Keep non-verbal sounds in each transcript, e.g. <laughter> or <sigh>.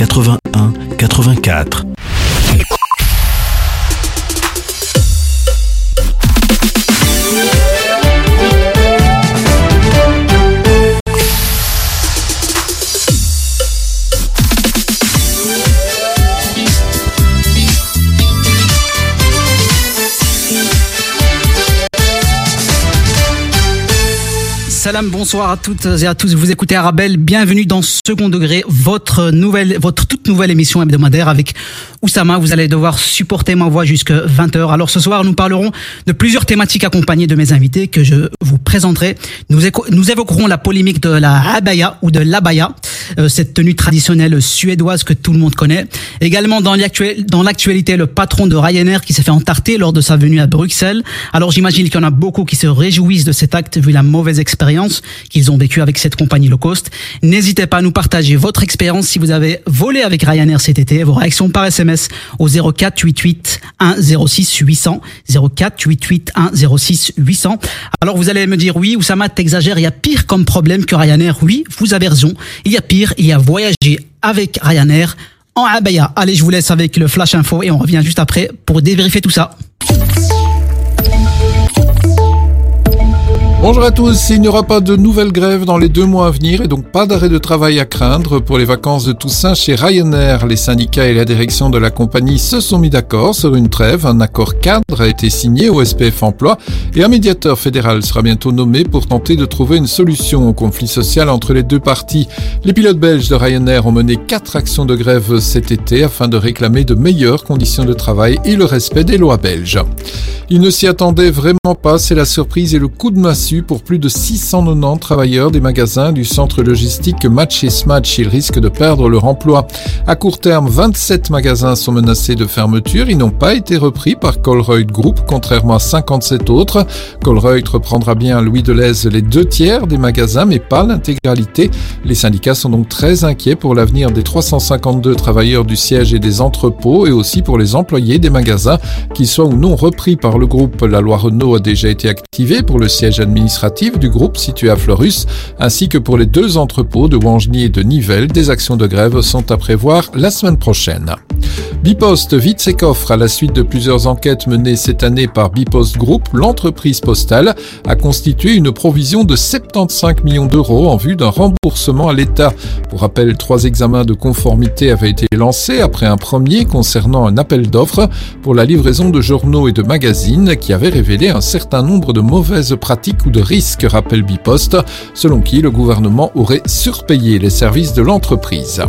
81 84. Bonsoir à toutes et à tous. Vous écoutez Arabelle. Bienvenue dans Second Degré, votre nouvelle, votre toute nouvelle émission hebdomadaire avec Oussama. Vous allez devoir supporter ma voix jusqu'à 20h. Alors ce soir, nous parlerons de plusieurs thématiques accompagnées de mes invités que je vous présenterai. Nous, nous évoquerons la polémique de la abaya ou de l'abaya, euh, cette tenue traditionnelle suédoise que tout le monde connaît. Également dans l'actualité, le patron de Ryanair qui s'est fait entarter lors de sa venue à Bruxelles. Alors j'imagine qu'il y en a beaucoup qui se réjouissent de cet acte vu la mauvaise expérience qu'ils ont vécu avec cette compagnie low cost. N'hésitez pas à nous partager votre expérience si vous avez volé avec Ryanair cet été, vos réactions par SMS au 04 88 106 800 04 88 106 800. Alors vous allez me dire oui, Oussama, t'exagères, il y a pire comme problème que Ryanair. Oui, vous avez raison. Il y a pire, il y a voyager avec Ryanair en abaya. Allez, je vous laisse avec le flash info et on revient juste après pour dévérifier tout ça. Bonjour à tous, il n'y aura pas de nouvelles grèves dans les deux mois à venir et donc pas d'arrêt de travail à craindre pour les vacances de Toussaint chez Ryanair. Les syndicats et la direction de la compagnie se sont mis d'accord sur une trêve. Un accord cadre a été signé au SPF Emploi et un médiateur fédéral sera bientôt nommé pour tenter de trouver une solution au conflit social entre les deux parties. Les pilotes belges de Ryanair ont mené quatre actions de grève cet été afin de réclamer de meilleures conditions de travail et le respect des lois belges. Ils ne s'y attendaient vraiment pas, c'est la surprise et le coup de massue pour plus de 690 travailleurs des magasins du centre logistique Match et Smatch. Ils risquent de perdre leur emploi. À court terme, 27 magasins sont menacés de fermeture. Ils n'ont pas été repris par Colruyt Group, contrairement à 57 autres. Colruyt reprendra bien à Louis Deleuze les deux tiers des magasins, mais pas l'intégralité. Les syndicats sont donc très inquiets pour l'avenir des 352 travailleurs du siège et des entrepôts et aussi pour les employés des magasins, qu'ils soient ou non repris par le groupe. La loi Renault a déjà été activée pour le siège administratif administrative du groupe situé à Fleurus, ainsi que pour les deux entrepôts de Wangeny et de Nivelles. Des actions de grève sont à prévoir la semaine prochaine. Bipost vide ses coffres à la suite de plusieurs enquêtes menées cette année par Bipost Group. L'entreprise postale a constitué une provision de 75 millions d'euros en vue d'un remboursement à l'État. Pour rappel, trois examens de conformité avaient été lancés après un premier concernant un appel d'offres pour la livraison de journaux et de magazines qui avait révélé un certain nombre de mauvaises pratiques de risques, rappelle Bipost, selon qui le gouvernement aurait surpayé les services de l'entreprise.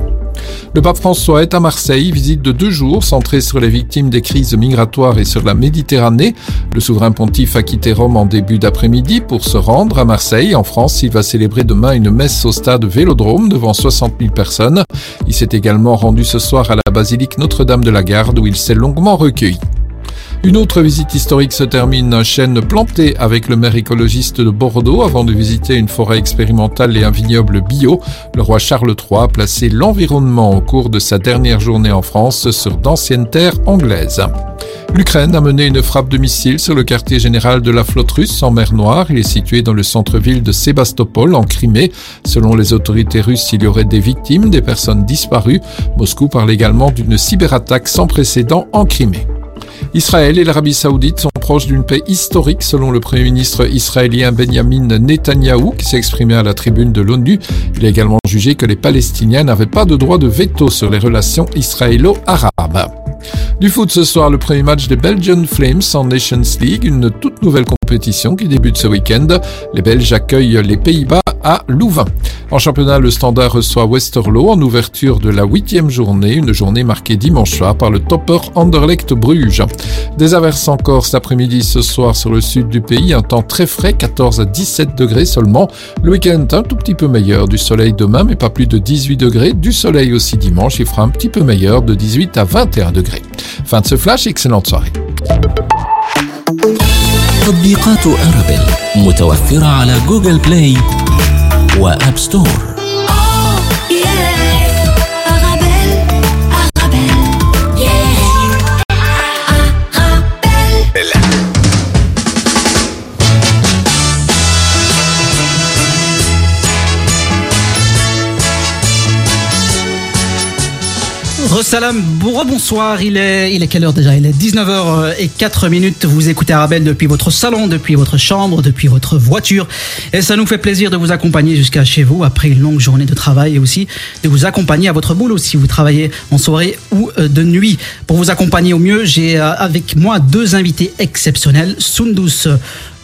Le pape François est à Marseille, visite de deux jours centrée sur les victimes des crises migratoires et sur la Méditerranée. Le souverain pontife a quitté Rome en début d'après-midi pour se rendre à Marseille. En France, il va célébrer demain une messe au stade Vélodrome devant 60 000 personnes. Il s'est également rendu ce soir à la basilique Notre-Dame de la Garde où il s'est longuement recueilli. Une autre visite historique se termine chêne planté avec le maire écologiste de Bordeaux avant de visiter une forêt expérimentale et un vignoble bio. Le roi Charles III a placé l'environnement au cours de sa dernière journée en France sur d'anciennes terres anglaises. L'Ukraine a mené une frappe de missiles sur le quartier général de la flotte russe en mer Noire. Il est situé dans le centre-ville de Sébastopol, en Crimée. Selon les autorités russes, il y aurait des victimes, des personnes disparues. Moscou parle également d'une cyberattaque sans précédent en Crimée. Israël et l'Arabie saoudite sont proches d'une paix historique selon le Premier ministre israélien Benjamin Netanyahou qui s'est exprimé à la tribune de l'ONU. Il a également jugé que les Palestiniens n'avaient pas de droit de veto sur les relations israélo-arabes. Du foot ce soir, le premier match des Belgian Flames en Nations League, une toute nouvelle compétition qui débute ce week-end. Les Belges accueillent les Pays-Bas à Louvain. En championnat, le Standard reçoit Westerlo en ouverture de la huitième journée, une journée marquée dimanche soir par le topper Anderlecht Bruges. Des averses encore cet après-midi ce soir sur le sud du pays, un temps très frais, 14 à 17 degrés seulement. Le week-end un tout petit peu meilleur, du soleil demain mais pas plus de 18 degrés, du soleil aussi dimanche, il fera un petit peu meilleur de 18 à 21 degrés. Fin de ce flash, excellente soirée. تطبيقات أرابيل متوفرة على جوجل بلاي وآب ستور. Salam, bonsoir, il est, il est quelle heure déjà? Il est 19h04 minutes, vous écoutez Arabelle depuis votre salon, depuis votre chambre, depuis votre voiture. Et ça nous fait plaisir de vous accompagner jusqu'à chez vous après une longue journée de travail et aussi de vous accompagner à votre boulot si vous travaillez en soirée ou euh, de nuit. Pour vous accompagner au mieux, j'ai euh, avec moi deux invités exceptionnels, Sundus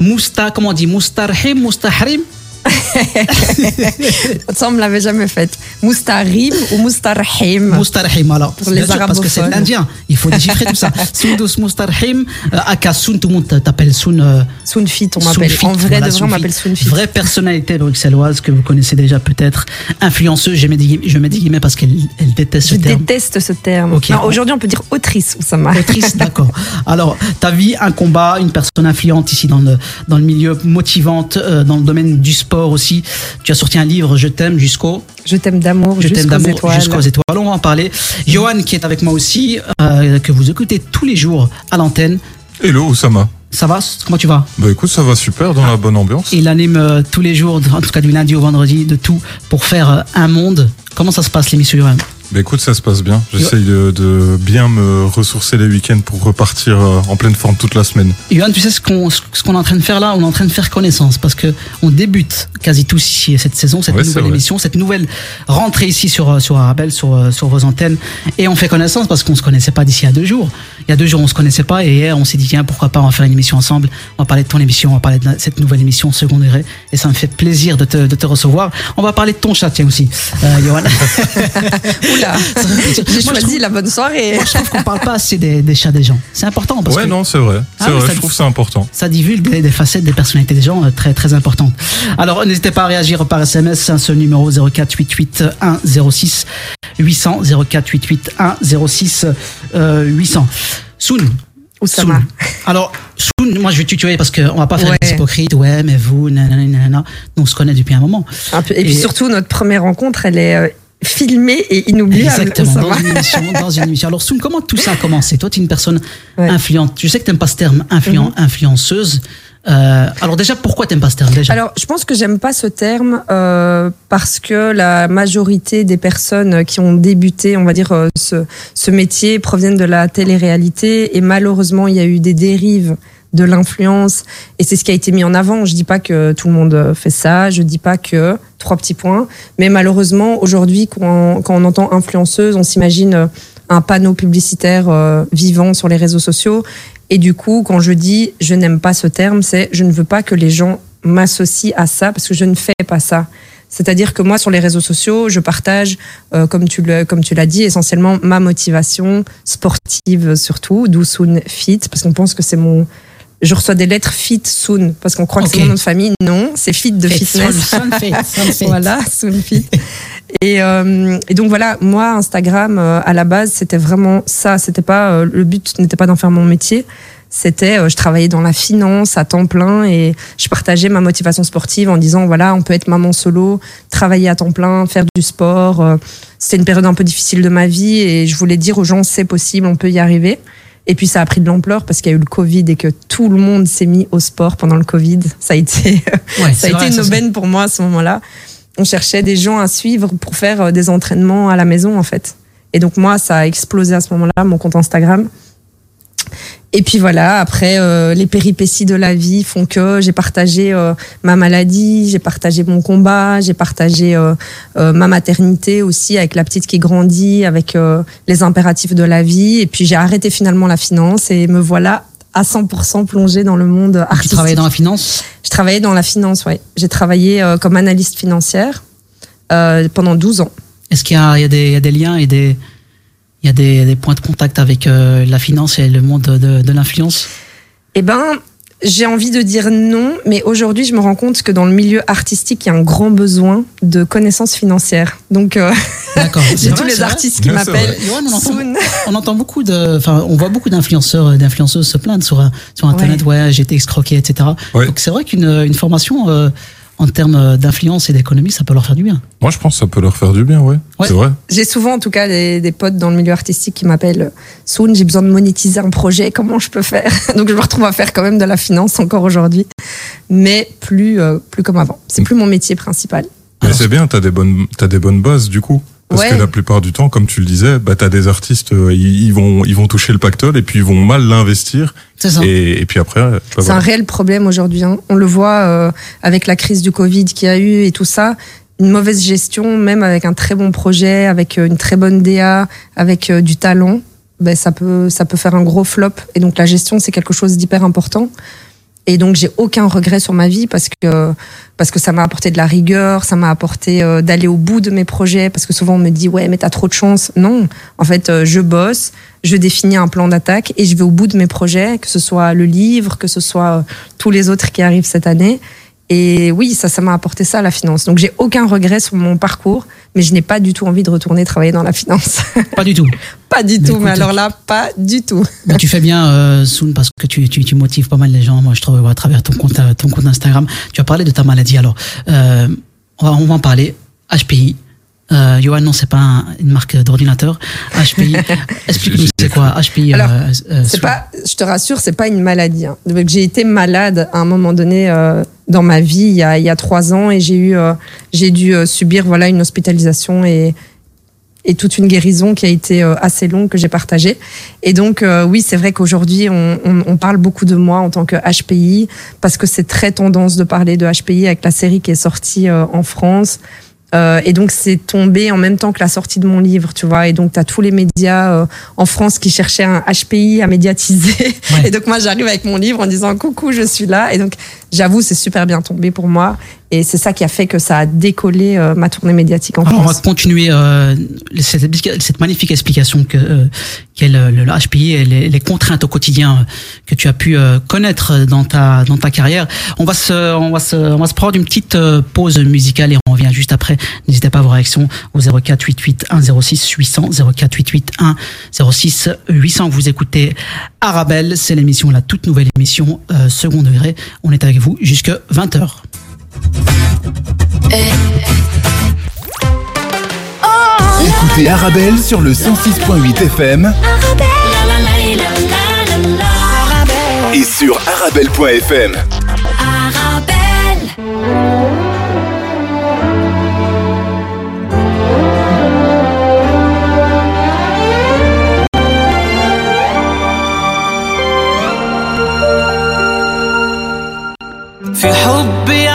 Mousta, comment on dit? Moustarhim, Moustahrim <laughs> Ça, on me l'avait jamais fait. Moustarib ou Moustarhim? Moustarhim, alors. Pour les Parce que c'est l'indien. Il faut déchiffrer tout ça. <laughs> Sundus Moustarhim, euh, Aka Sun, tout le monde t'appelle Sun. euh, Sounfit, on m'appelle. En vrai, de vrai, on m'appelle Sounfit. Vraie personnalité bruxelloise que vous connaissez déjà peut-être. Influenceuse, je mets des guillemets, je parce qu'elle elle déteste Je ce terme. déteste ce terme. Aujourd'hui, on peut dire autrice, Oussama. Autrice, <laughs> d'accord. Alors, ta vie, un combat, une personne influente ici dans le, dans le milieu, motivante, euh, dans le domaine du sport aussi. Tu as sorti un livre, Je t'aime, jusqu'au Je t'aime d'amour, Je t'aime jusqu'aux d'amour étoiles. jusqu'aux étoiles. On va en parler. Johan qui est avec moi aussi, euh, que vous écoutez tous les jours à l'antenne. Hello Oussama. Ça va? Comment tu vas? Bah écoute, ça va super dans la bonne ambiance. Il anime euh, tous les jours, en tout cas du lundi au vendredi, de tout pour faire euh, un monde. Comment ça se passe l'émission Johan? Bah écoute, ça se passe bien. J'essaye de, de bien me ressourcer les week-ends pour repartir euh, en pleine forme toute la semaine. Johan, tu sais ce qu'on ce qu'on est en train de faire là? On est en train de faire connaissance parce que on débute quasi tous ici cette saison, cette Ouais, nouvelle émission, cette nouvelle rentrée ici sur euh, sur Arabelle, sur euh, sur vos antennes, et on fait connaissance parce qu'on se connaissait pas d'ici à deux jours. Il y a deux jours, on se connaissait pas, et hier, on s'est dit tiens, pourquoi pas, on va faire une émission ensemble. On va parler de ton émission, on va parler de cette nouvelle émission second degré, et ça me fait plaisir de te de te recevoir. On va parler de ton chat, tiens aussi, euh, Johan. <laughs> <laughs> Oula, <laughs> j'ai choisi trouve- la bonne soirée. Moi, je trouve qu'on parle pas assez des, des chats des gens. C'est important parce ouais, que non, c'est vrai. C'est Ah vrai, ça- je trouve que c'est important. ça divulgue des, des facettes des personnalités des gens euh, très très importantes. Alors n'hésitez pas à réagir par SMS, un seul numéro 0488 106 800 0488 106 euh, 800. Soun. Oussama. Alors Soun, moi je vais te tutoyer parce qu'on va pas faire Ouais. les hypocrites. Ouais, mais vous, nanana, nanana. Nous, on se connaît depuis un moment. Un peu- Et, puis surtout, notre première rencontre, elle est filmée et inoubliable. Exactement, dans une émission. <laughs> Dans une émission. Alors Soun, comment tout ça a commencé Toi, tu es une personne Ouais. influente. Je sais que tu n'aimes pas ce terme influent, influenceuse. Euh, alors déjà, pourquoi t'aimes pas ce terme déjà Alors, je pense que j'aime pas ce terme euh, parce que la majorité des personnes qui ont débuté, on va dire, euh, ce, ce métier proviennent de la télé-réalité et malheureusement, il y a eu des dérives de l'influence et c'est ce qui a été mis en avant. Je dis pas que tout le monde fait ça, je dis pas que trois petits points, mais malheureusement aujourd'hui, quand, on- entend influenceuse, on s'imagine euh, un panneau publicitaire euh, vivant sur les réseaux sociaux et du coup, quand je dis je n'aime pas ce terme, c'est je ne veux pas que les gens m'associent à ça parce que je ne fais pas ça. C'est-à-dire que moi, sur les réseaux sociaux, je partage, euh, comme tu l'as dit, essentiellement ma motivation sportive surtout, d'où Fit, parce qu'on pense que c'est mon. Je reçois des lettres Fit Soon, parce qu'on croit que c'est mon nom de famille. Non, c'est Fit de fitness. Fait, Soun, fait. Voilà, Soonfit. <laughs> Et, euh, et donc voilà, moi Instagram euh, à la base c'était vraiment ça. C'était pas euh, le but n'était pas d'en faire mon métier. C'était euh, je travaillais dans la finance à temps plein et je partageais ma motivation sportive en disant voilà on peut être maman solo, travailler à temps plein, faire du sport. euh, C'était une période un peu difficile de ma vie et je voulais dire aux gens c'est possible, on peut y arriver. Et puis ça a pris de l'ampleur parce qu'il y a eu le Covid et que tout le monde s'est mis au sport pendant le Covid. Ça a été <laughs> Ouais, ça a été une aubaine pour moi à ce moment-là. On cherchait des gens à suivre pour faire euh, des entraînements à la maison, en fait. Et donc, moi, ça a explosé à ce moment-là, mon compte Instagram. Et puis voilà, après, euh, les péripéties de la vie font que j'ai partagé euh, ma maladie, j'ai partagé mon combat, j'ai partagé euh, euh, ma maternité aussi avec la petite qui grandit, avec euh, les impératifs de la vie. Et puis j'ai arrêté finalement la finance et me voilà à 100% plongée dans le monde Tu artistique. travaillais dans la finance? Je travaillais dans la finance, ouais. J'ai travaillé euh, comme analyste financière euh, pendant 12 ans. Est-ce qu'il y y y a des liens et des, il y a des, des points de contact avec euh, la finance et le monde de, de l'influence? Eh ben, j'ai envie de dire non, mais aujourd'hui, je me rends compte que dans le milieu artistique, il y a un grand besoin de connaissances financières. Donc, euh, D'accord. <laughs> j'ai C'est tous les artistes qui m'appellent. On entend, Soon. on entend beaucoup de, enfin, on voit beaucoup d'influenceurs, d'influenceuses se plaindre sur, sur Internet. Ouais, j'ai été escroqué, etc. Ouais. Donc c'est vrai qu'une une formation euh, en termes d'influence et d'économie, ça peut leur faire du bien. Moi, je pense que ça peut leur faire du bien, ouais. Ouais. C'est vrai. J'ai souvent, en tout cas, des, des potes dans le milieu artistique qui m'appellent Soon, j'ai besoin de monétiser un projet, comment je peux faire? <laughs> Donc, je me retrouve à faire quand même de la finance encore aujourd'hui, mais plus, euh, plus comme avant. C'est plus mon métier principal. Mais c'est bien, t'as des bonnes, t'as des bonnes bases, du coup. Parce Ouais. que la plupart du temps, comme tu le disais, bah, t'as des artistes, euh, ils, ils vont, ils vont toucher le pactole et puis ils vont mal l'investir. C'est ça. Et, et puis après, bah, C'est voilà. un réel problème aujourd'hui. hein. On le voit euh, avec la crise du Covid qu'il y a eu et tout ça. Une mauvaise gestion, même avec un très bon projet, avec euh, une très bonne DA, avec euh, du talent, ben, ça, peut, ça peut faire un gros flop. Et donc la gestion, c'est quelque chose d'hyper important. Et donc j'ai aucun regret sur ma vie parce que parce que ça m'a apporté de la rigueur, ça m'a apporté euh, d'aller au bout de mes projets parce que souvent on me dit ouais mais t'as trop de chance. Non, en fait euh, je bosse, je définis un plan d'attaque et je vais au bout de mes projets, que ce soit le livre, que ce soit euh, tous les autres qui arrivent cette année. Et oui, ça, ça m'a apporté ça, la finance. Donc, j'ai aucun regret sur mon parcours, mais je n'ai pas du tout envie de retourner travailler dans la finance. <laughs> Pas du tout. pas du tout, écoute, mais alors là, pas du tout. Bah, tu fais bien, euh, Soun, parce que tu, tu, tu motives pas mal les gens. Moi, je trouve à travers ton compte, euh, ton compte Instagram. Tu as parlé de ta maladie. Alors, euh, on, va, on va en parler. HPI. Euh, Johan, non, c'est pas un- une marque d'ordinateur. HPI. <laughs> Explique-nous, c'est quoi HPI Alors, euh, euh, C'est pas, je te rassure, c'est pas une maladie. hein. J'ai été malade à un moment donné euh, dans ma vie il y a, il y a trois ans et j'ai eu, euh, j'ai dû subir voilà une hospitalisation et et toute une guérison qui a été assez longue que j'ai partagée. Et donc euh, oui, c'est vrai qu'aujourd'hui on, on, on parle beaucoup de moi en tant que HPI parce que c'est très tendance de parler de HPI avec la série qui est sortie euh, en France. Euh, et donc c'est tombé en même temps que la sortie de mon livre, tu vois. Et donc tu as tous les médias euh, en France qui cherchaient un HPI à médiatiser. Ouais. <laughs> Et donc moi j'arrive avec mon livre en disant coucou, je suis là. Et donc j'avoue c'est super bien tombé pour moi. Et c'est ça qui a fait que ça a décollé euh, ma tournée médiatique en Alors, on va France. continuer euh, cette, cette magnifique explication que euh, qu'est le, le HPI et les, les contraintes au quotidien euh, que tu as pu euh, connaître dans ta dans ta carrière. On va se on va se on va se prendre une petite euh, pause musicale et on revient juste après. N'hésitez pas à vos réactions au 04 88 106 800 04 88 106 800. Vous écoutez Arabelle, c'est l'émission la toute nouvelle émission euh, second degré. On est avec vous jusque 20h. Écoutez Arabelle sur le 106.8 FM et sur arabelle.fm. في حبي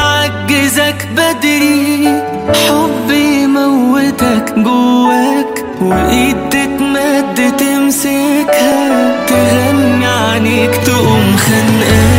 يعجزك بدري حبي يموتك جواك وايد تتمد تمسكها تغني عنيك تقوم خانقاك.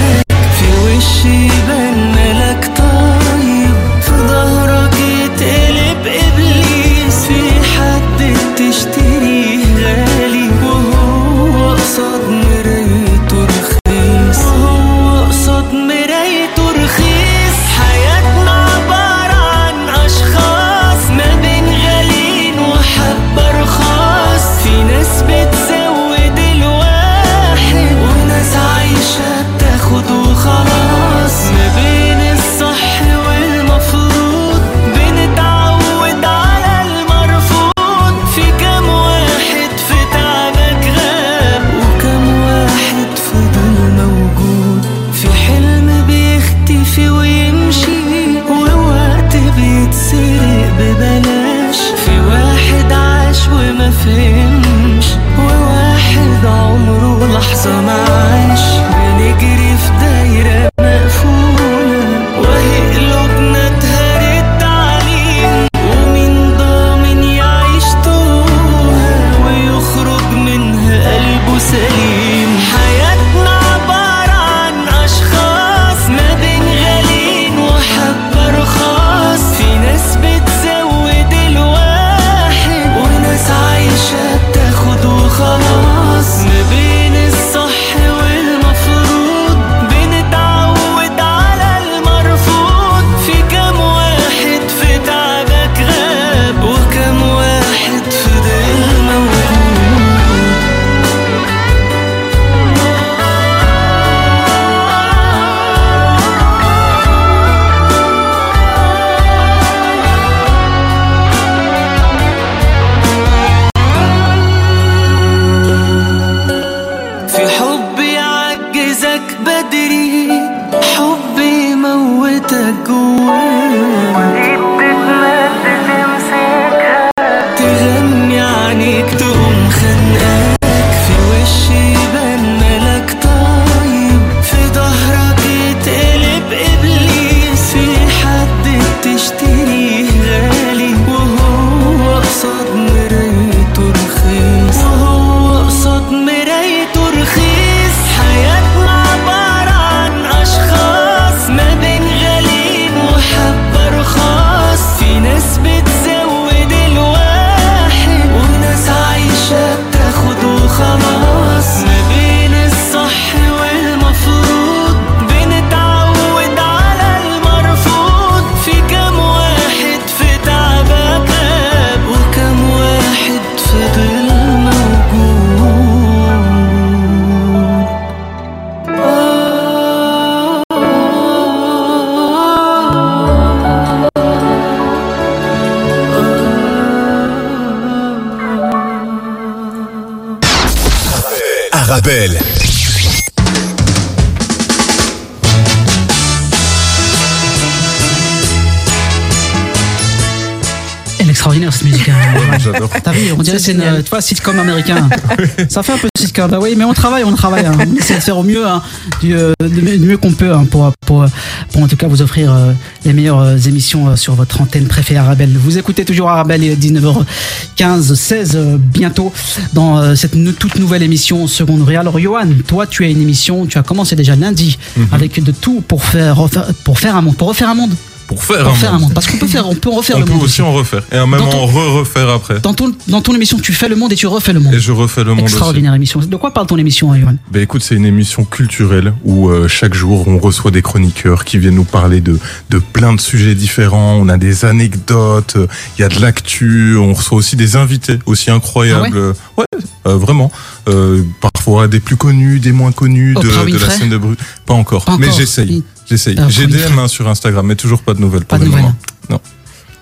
C'est une, tu vois, sitcom américain. <laughs> Ça fait un peu sitcom. Bah oui, mais on travaille, on travaille. hein. <laughs> On essaie de faire au mieux, hein, du, euh, du mieux du mieux qu'on peut hein, pour, pour, pour en tout cas vous offrir euh, les meilleures euh, émissions euh, sur votre antenne préférée Arabelle. Vous écoutez toujours Arabelle, il est 19h15, 16 euh, bientôt dans euh, cette toute nouvelle émission Seconde Ré. Alors Johan, toi tu as une émission, tu as commencé déjà lundi avec de tout pour faire, refaire- pour faire un monde, pour refaire un monde. Pour faire Pour un faire un monde. Parce qu'on peut faire, on peut refaire On le peut monde. aussi en refaire. Et en même en re-refaire après. Dans ton, dans ton émission, tu fais le monde et tu refais le monde. Et je refais le monde aussi. Extraordinaire émission. De quoi parle ton émission, hein, Johan Ben écoute, c'est une émission culturelle où euh, chaque jour on reçoit des chroniqueurs qui viennent nous parler de, de plein de sujets différents. On a des anecdotes, euh, il y a de l'actu, on reçoit aussi des invités aussi incroyables. Euh, ouais, euh, vraiment. Euh, parfois des plus connus, des moins connus de, Oprah de la scène de Bruxelles. Pas encore, Pas mais j'essaye. J'essaye. J'ai DM hein, sur Instagram, mais toujours pas de nouvelles Pas pour de le nouvelles. moment. Non.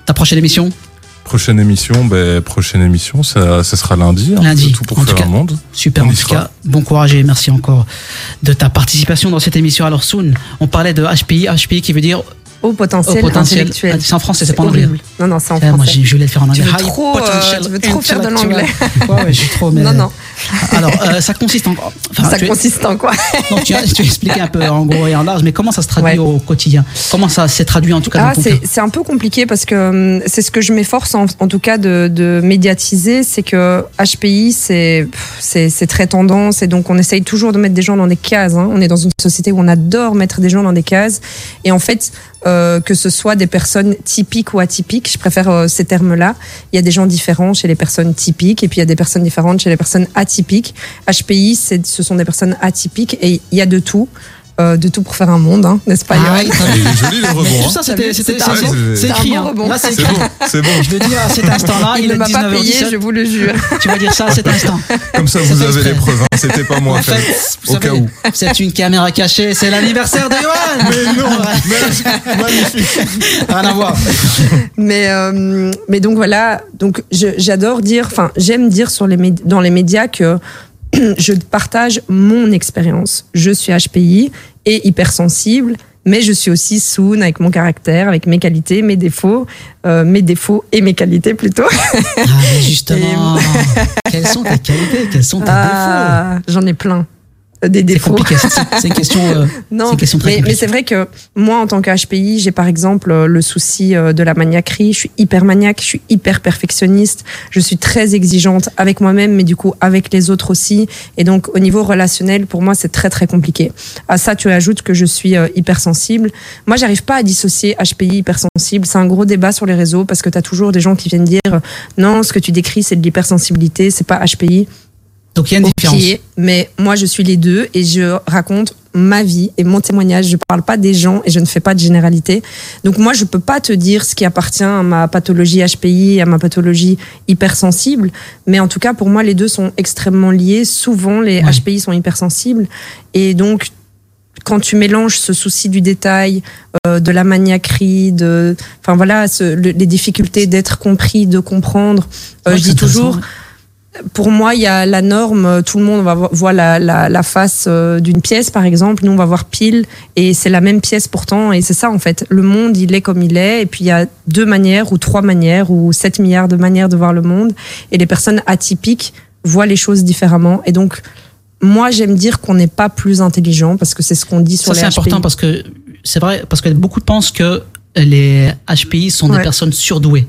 Ta prochaine émission? Prochaine émission, ben prochaine émission, ça, ça sera lundi. hein, Lundi. Tout pour En faire tout cas, un monde. Super, On en tout sera. cas, bon courage et merci encore de ta participation dans cette émission. Alors, Soon, on parlait de HPI, HPI qui veut dire Au potentiel, au potentiel. intellectuel. C'est en français, c'est pas en anglais. Non, non, c'est en moi, français. j'ai- je voulais le faire en anglais. Tu veux High trop, euh, tu veux trop faire de. Ouais, ouais, je suis trop. Mais... Non, non, Alors, euh, ça consiste en. enfin, ça consiste en quoi? Non, tu, as, tu as expliqué un peu en gros et en large, mais comment ça se traduit Ouais. au quotidien? Comment ça s'est traduit en tout cas Ah, c'est un peu compliqué parce que hum, c'est ce que je m'efforce en, en tout cas de, de médiatiser, c'est que HPI c'est très tendance et donc on essaye toujours de mettre des gens dans des cases. hein. On est dans une société où on adore mettre des gens dans des cases et en fait euh, que ce soit des personnes typiques ou atypiques, je préfère euh, ces termes-là. Il y a des gens différents chez les personnes typiques et puis il y a des personnes différentes chez les personnes atypiques. HPI, ce sont des personnes atypiques et il y a de tout, euh, de tout pour faire un monde, hein, n'est-ce pas Ah, Il est joli le <laughs> rebond. hein. C'est écrit. bon hein. c'est bon. Je le dis à cet instant-là, il, Il ne m'a pas payé, 19h17. je vous le jure. Tu vas dire ça à cet <laughs> instant. Comme ça, vous avez les preuves. hein. C'était pas moi. En fait, au cas où. c'est une caméra cachée, c'est l'anniversaire de Johan <laughs> Mais non Magnifique. Rien à voir. Mais, euh, mais donc voilà, donc j'adore dire, enfin j'aime dire sur les dans les médias que <clears throat> je partage mon expérience. Je suis HPI et hypersensible, mais je suis aussi Soon avec mon caractère, avec mes qualités, mes défauts, euh, mes défauts et mes qualités plutôt. Ah, <laughs> mais justement, quelles sont tes qualités? Quels sont tes défauts? Ah, J'en ai plein. Des défauts. c'est une question... euh, <laughs> Non, une question très mais, mais c'est vrai que moi, en tant que HPI, j'ai par exemple euh, le souci euh, de la maniaquerie. Je suis hyper maniaque, je suis hyper perfectionniste, je suis très exigeante avec moi-même, mais du coup avec les autres aussi. Et donc, au niveau relationnel, pour moi, c'est très très compliqué. À ça, tu ajoutes que je suis euh, hypersensible. Moi, j'arrive pas à dissocier HPI hypersensible. C'est un gros débat sur les réseaux parce que tu as toujours des gens qui viennent dire non, ce que tu décris, c'est de l'hypersensibilité, c'est pas HPI. Donc il y a une différence. mais moi je suis les deux et je raconte ma vie et mon témoignage. Je parle pas des gens et je ne fais pas de généralité. Donc moi je peux pas te dire ce qui appartient à ma pathologie HPI, à ma pathologie hypersensible. Mais en tout cas pour moi les deux sont extrêmement liés. Souvent les Ouais. HPI sont hypersensibles et donc quand tu mélanges ce souci du détail, euh, de la maniaquerie, de, enfin voilà, ce- le- les difficultés d'être compris, de comprendre. Euh, Ouais, je dis toujours. Pour moi, il y a la norme, tout le monde va vo- voir la, la, la face euh, d'une pièce, par exemple. Nous, on va voir pile, et c'est la même pièce pourtant, et c'est ça, en fait. Le monde, il est comme il est, et puis il y a deux manières, ou trois manières, ou sept milliards de manières de voir le monde, et les personnes atypiques voient les choses différemment. Et donc, moi, j'aime dire qu'on n'est pas plus intelligent, parce que c'est ce qu'on dit sur Ça, les c'est important parce que c'est vrai, parce que beaucoup pensent que les HPI sont des personnes surdouées.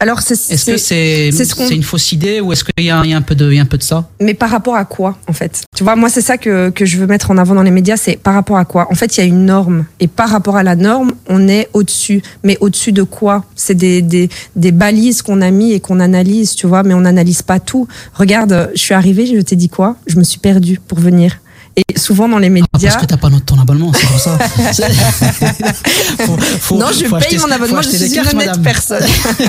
Alors, c'est, Est-ce que c'est ce une fausse idée ou est-ce qu'il y, a il y a un peu de il y a un peu de ça Mais par rapport à quoi, en fait? Tu vois, moi, c'est ça que, que je veux mettre en avant dans les médias, c'est par rapport à quoi? En fait, il y a une norme. Et par rapport à la norme, on est au-dessus. Mais au-dessus de quoi? C'est des, des, des balises qu'on a mis et qu'on analyse, tu vois, mais on n'analyse pas tout. Regarde, je suis arrivée, je t'ai dit quoi? Je me suis perdue pour venir. Et souvent dans les Ah, médias. parce que t'as pas notre- ton abonnement, c'est pour ça. <laughs> <laughs> Faut- faut- non, je faut paye acheter- mon abonnement, je suis une honnête madame. personne.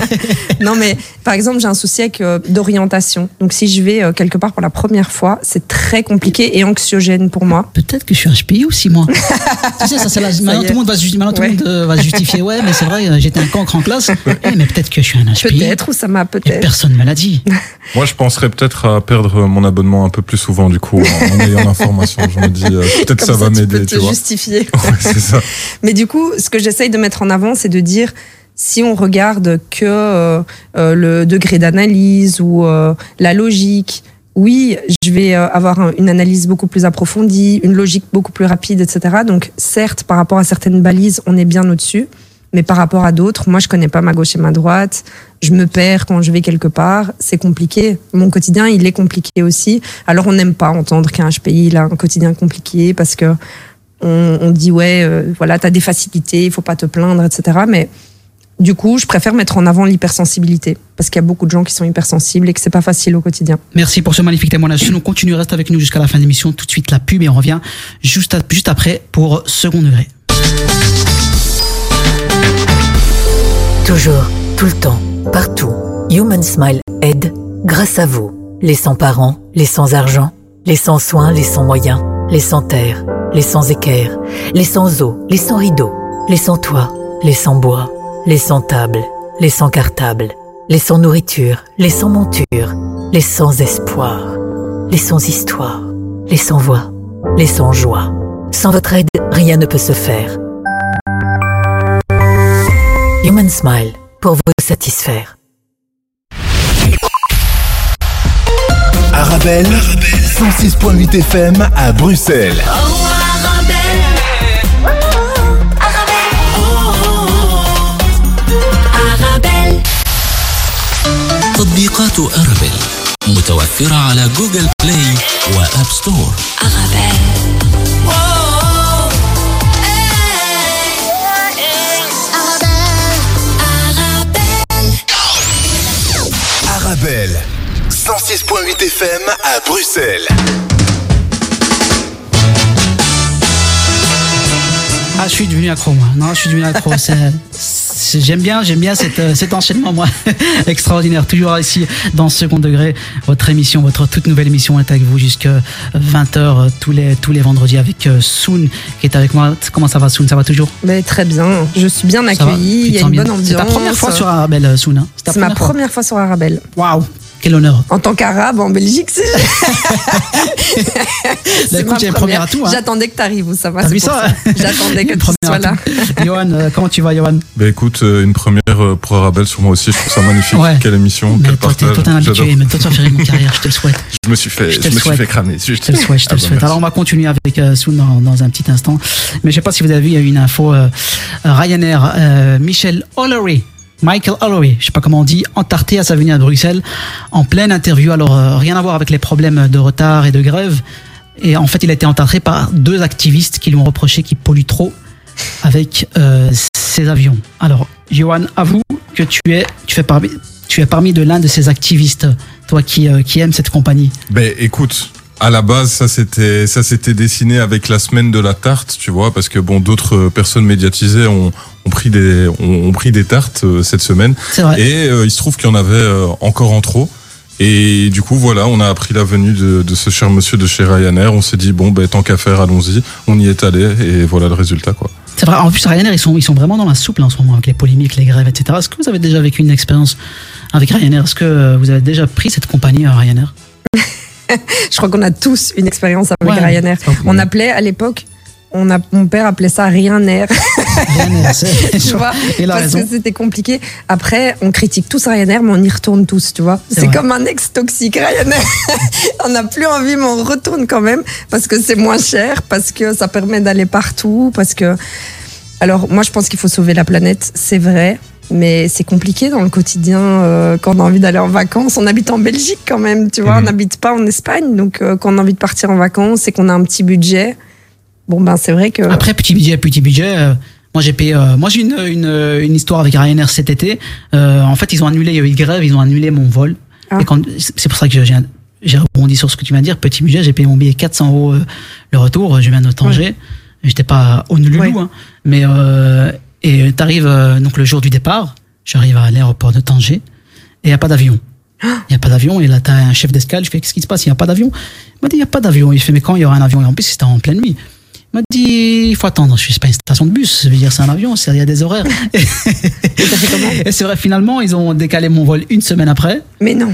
<laughs> non, mais par exemple, j'ai un souci avec euh, d'orientation. Donc, si je vais euh, quelque part pour la première fois, c'est très compliqué et anxiogène pour moi. Peut-être que je suis HPI aussi, moi. <laughs> tu sais, ça, c'est la... maintenant, tout le monde va, se ju- maintenant, tout le Ouais. monde euh, va se justifier. Ouais, mais c'est vrai, j'étais un cancre en classe. Eh, mais peut-être que je suis un HPI. Peut-être, ou ça m'a peut-être. personne ne me l'a dit. <laughs> Moi, je penserais peut-être à perdre mon abonnement un peu plus souvent, du coup, en, en ayant l'information. Je me dis, euh, peut-être Comme ça va tu m'aider, peux tu te vois. justifier. Ouais, c'est ça. Mais du coup, ce que j'essaye de mettre en avant, c'est de dire si on regarde que euh, euh, le degré d'analyse ou euh, la logique, oui, je vais avoir un- une analyse beaucoup plus approfondie, une logique beaucoup plus rapide, etc. Donc, certes, par rapport à certaines balises, on est bien au-dessus. Mais par rapport à d'autres, moi, je connais pas ma gauche et ma droite. Je me perds quand je vais quelque part. C'est compliqué. Mon quotidien, il est compliqué aussi. Alors, on n'aime pas entendre qu'un HPI, il a un quotidien compliqué parce que on, on dit ouais, euh, voilà, t'as des facilités, il faut pas te plaindre, etc. Mais du coup, je préfère mettre en avant l'hypersensibilité parce qu'il y a beaucoup de gens qui sont hypersensibles et que c'est pas facile au quotidien. Merci pour ce magnifique témoignage. Sinon, continue, reste avec nous jusqu'à la fin de l'émission. Tout de suite, la pub et on revient juste, à- juste après pour second degré. Toujours, tout le temps, partout. Human Smile aide grâce à vous. Les sans-parents, les sans-argent, les sans-soins, les sans-moyens, les sans-terre, les sans-équerre, les sans-eau, les sans-rideaux, les sans-toit, les sans-bois, les sans-table, les sans-cartable, les sans-nourriture, les sans-monture, les sans-espoir, les sans-histoire, les sans-voix, les sans-joie. Sans votre aide, rien ne peut se faire. Human Smile, pour vous satisfaire. Arabelle, 106.8 FM à Bruxelles. تطبيقات أرابيل متوفرة على جوجل بلاي وآب ستور Arabelle, 106.8 FM à Bruxelles. Ah, je suis devenu accro, moi. Non, je suis devenu accro. J'aime bien, j'aime bien cet, euh, cet enchaînement, moi. <laughs> Extraordinaire. Toujours ici, dans Second Degré, votre émission, votre toute nouvelle émission est avec vous jusqu'à 20h tous les, tous les vendredis avec euh, Soon qui est avec moi. Comment ça va, Soon Ça va toujours? Mais très bien, je suis bien accueillie, Tu il y a une bien? bonne ambiance. C'est ta première fois sur Arabelle, euh, Soon hein? C'est ma fois? première fois sur Arabelle. Waouh Quel honneur En tant qu'arabe en Belgique, c'est. <laughs> <laughs> C'est écoute, ma il y a une première à tout, hein. J'attendais que tu arrives, ça va. C'est pour ça <laughs> J'attendais que tu première sois là. Johan, euh, comment tu vas, Johan? Bah écoute, euh, une première euh, pour Arabelle sur moi aussi, je trouve ça magnifique. Ouais. Quelle émission, Mais quel toi, t'es partage. toi, t'es un habitué, mais toi, tu vas faire une carrière, je te le souhaite. Je me suis fait, Je me suis fait cramer. Je te le souhaite, je te le Ah bah, souhaite. Alors on va continuer avec euh, Soun dans, dans un petit instant. Mais je sais pas si vous avez vu, il y a eu une info Ryanair, Michel Hollery. Michael Holloway, je sais pas comment on dit, entarté à sa venue à Bruxelles, en pleine interview. Alors euh, rien à voir avec les problèmes de retard et de grève. Et en fait, il a été entarté par deux activistes qui lui ont reproché qu'il pollue trop avec euh, ses avions. Alors, Johan, avoue que tu es, tu parmi, tu es parmi de l'un de ces activistes, toi qui, euh, qui aime cette compagnie. Ben écoute, à la base, ça c'était ça s'était dessiné avec la semaine de la tarte, tu vois, parce que bon, d'autres euh, personnes médiatisées ont, ont pris des ont, ont pris des tartes euh, cette semaine, vrai. et euh, il se trouve qu'il y en avait euh, encore en trop. Et du coup, voilà, on a appris la venue de, de ce cher monsieur de chez Ryanair. On s'est dit bon, ben tant qu'à faire, allons-y. On y est allé, et voilà le résultat, quoi. C'est vrai. En plus, Ryanair, ils sont, ils sont vraiment dans la soupe là, en ce moment avec les polémiques, les grèves, etc. Est-ce que vous avez déjà vécu une expérience avec Ryanair? Est-ce que euh, vous avez déjà pris cette compagnie euh, Ryanair? <laughs> Je crois qu'on a tous une expérience avec Ouais. Ryanair. On appelait à l'époque, on a, mon père appelait ça Ryanair. Ryanair, c'est- <laughs> tu vois, parce raison. que c'était compliqué. Après, on critique tous Ryanair, mais on y retourne tous, tu vois. C'est comme un ex toxique Ryanair. <laughs> on n'a plus envie, mais on retourne quand même parce que c'est moins cher, parce que ça permet d'aller partout, parce que. Alors, moi, je pense qu'il faut sauver la planète, c'est vrai. Mais c'est compliqué dans le quotidien euh, quand on a envie d'aller en vacances. On habite en Belgique quand même, tu vois. Mhm. On n'habite pas en Espagne. Donc, euh, quand on a envie de partir en vacances et qu'on a un petit budget, bon, ben, c'est vrai que. Après, petit budget, petit budget. euh, moi, j'ai payé. euh, moi, j'ai une, une, une histoire avec Ryanair cet été. Euh, en fait, ils ont annulé. Il y a eu une grève. Ils ont annulé mon vol. Ah. Et quand- c'est pour ça que j'ai rebondi sur ce que tu viens de dire. Petit budget, j'ai payé mon billet 400 euros le retour. Je viens de Tanger. J'étais pas au Ouais. hein, mais euh, et t'arrives euh, donc le jour du départ. J'arrive à l'aéroport de Tanger et il y a pas d'avion. Il y a pas d'avion et là t'as un chef d'escale. Je fais qu'est-ce qui se passe? Il y a pas d'avion. Il m'a dit il y a pas d'avion. Il fait mais quand il y aura un avion? Et en plus c'était en pleine nuit. Il m'a dit il faut attendre. Je suis c'est pas une station de bus. Je veux dire c'est un avion. c'est- Il y a des horaires. <laughs> et c'est vrai finalement ils ont décalé mon vol une semaine après. Mais non.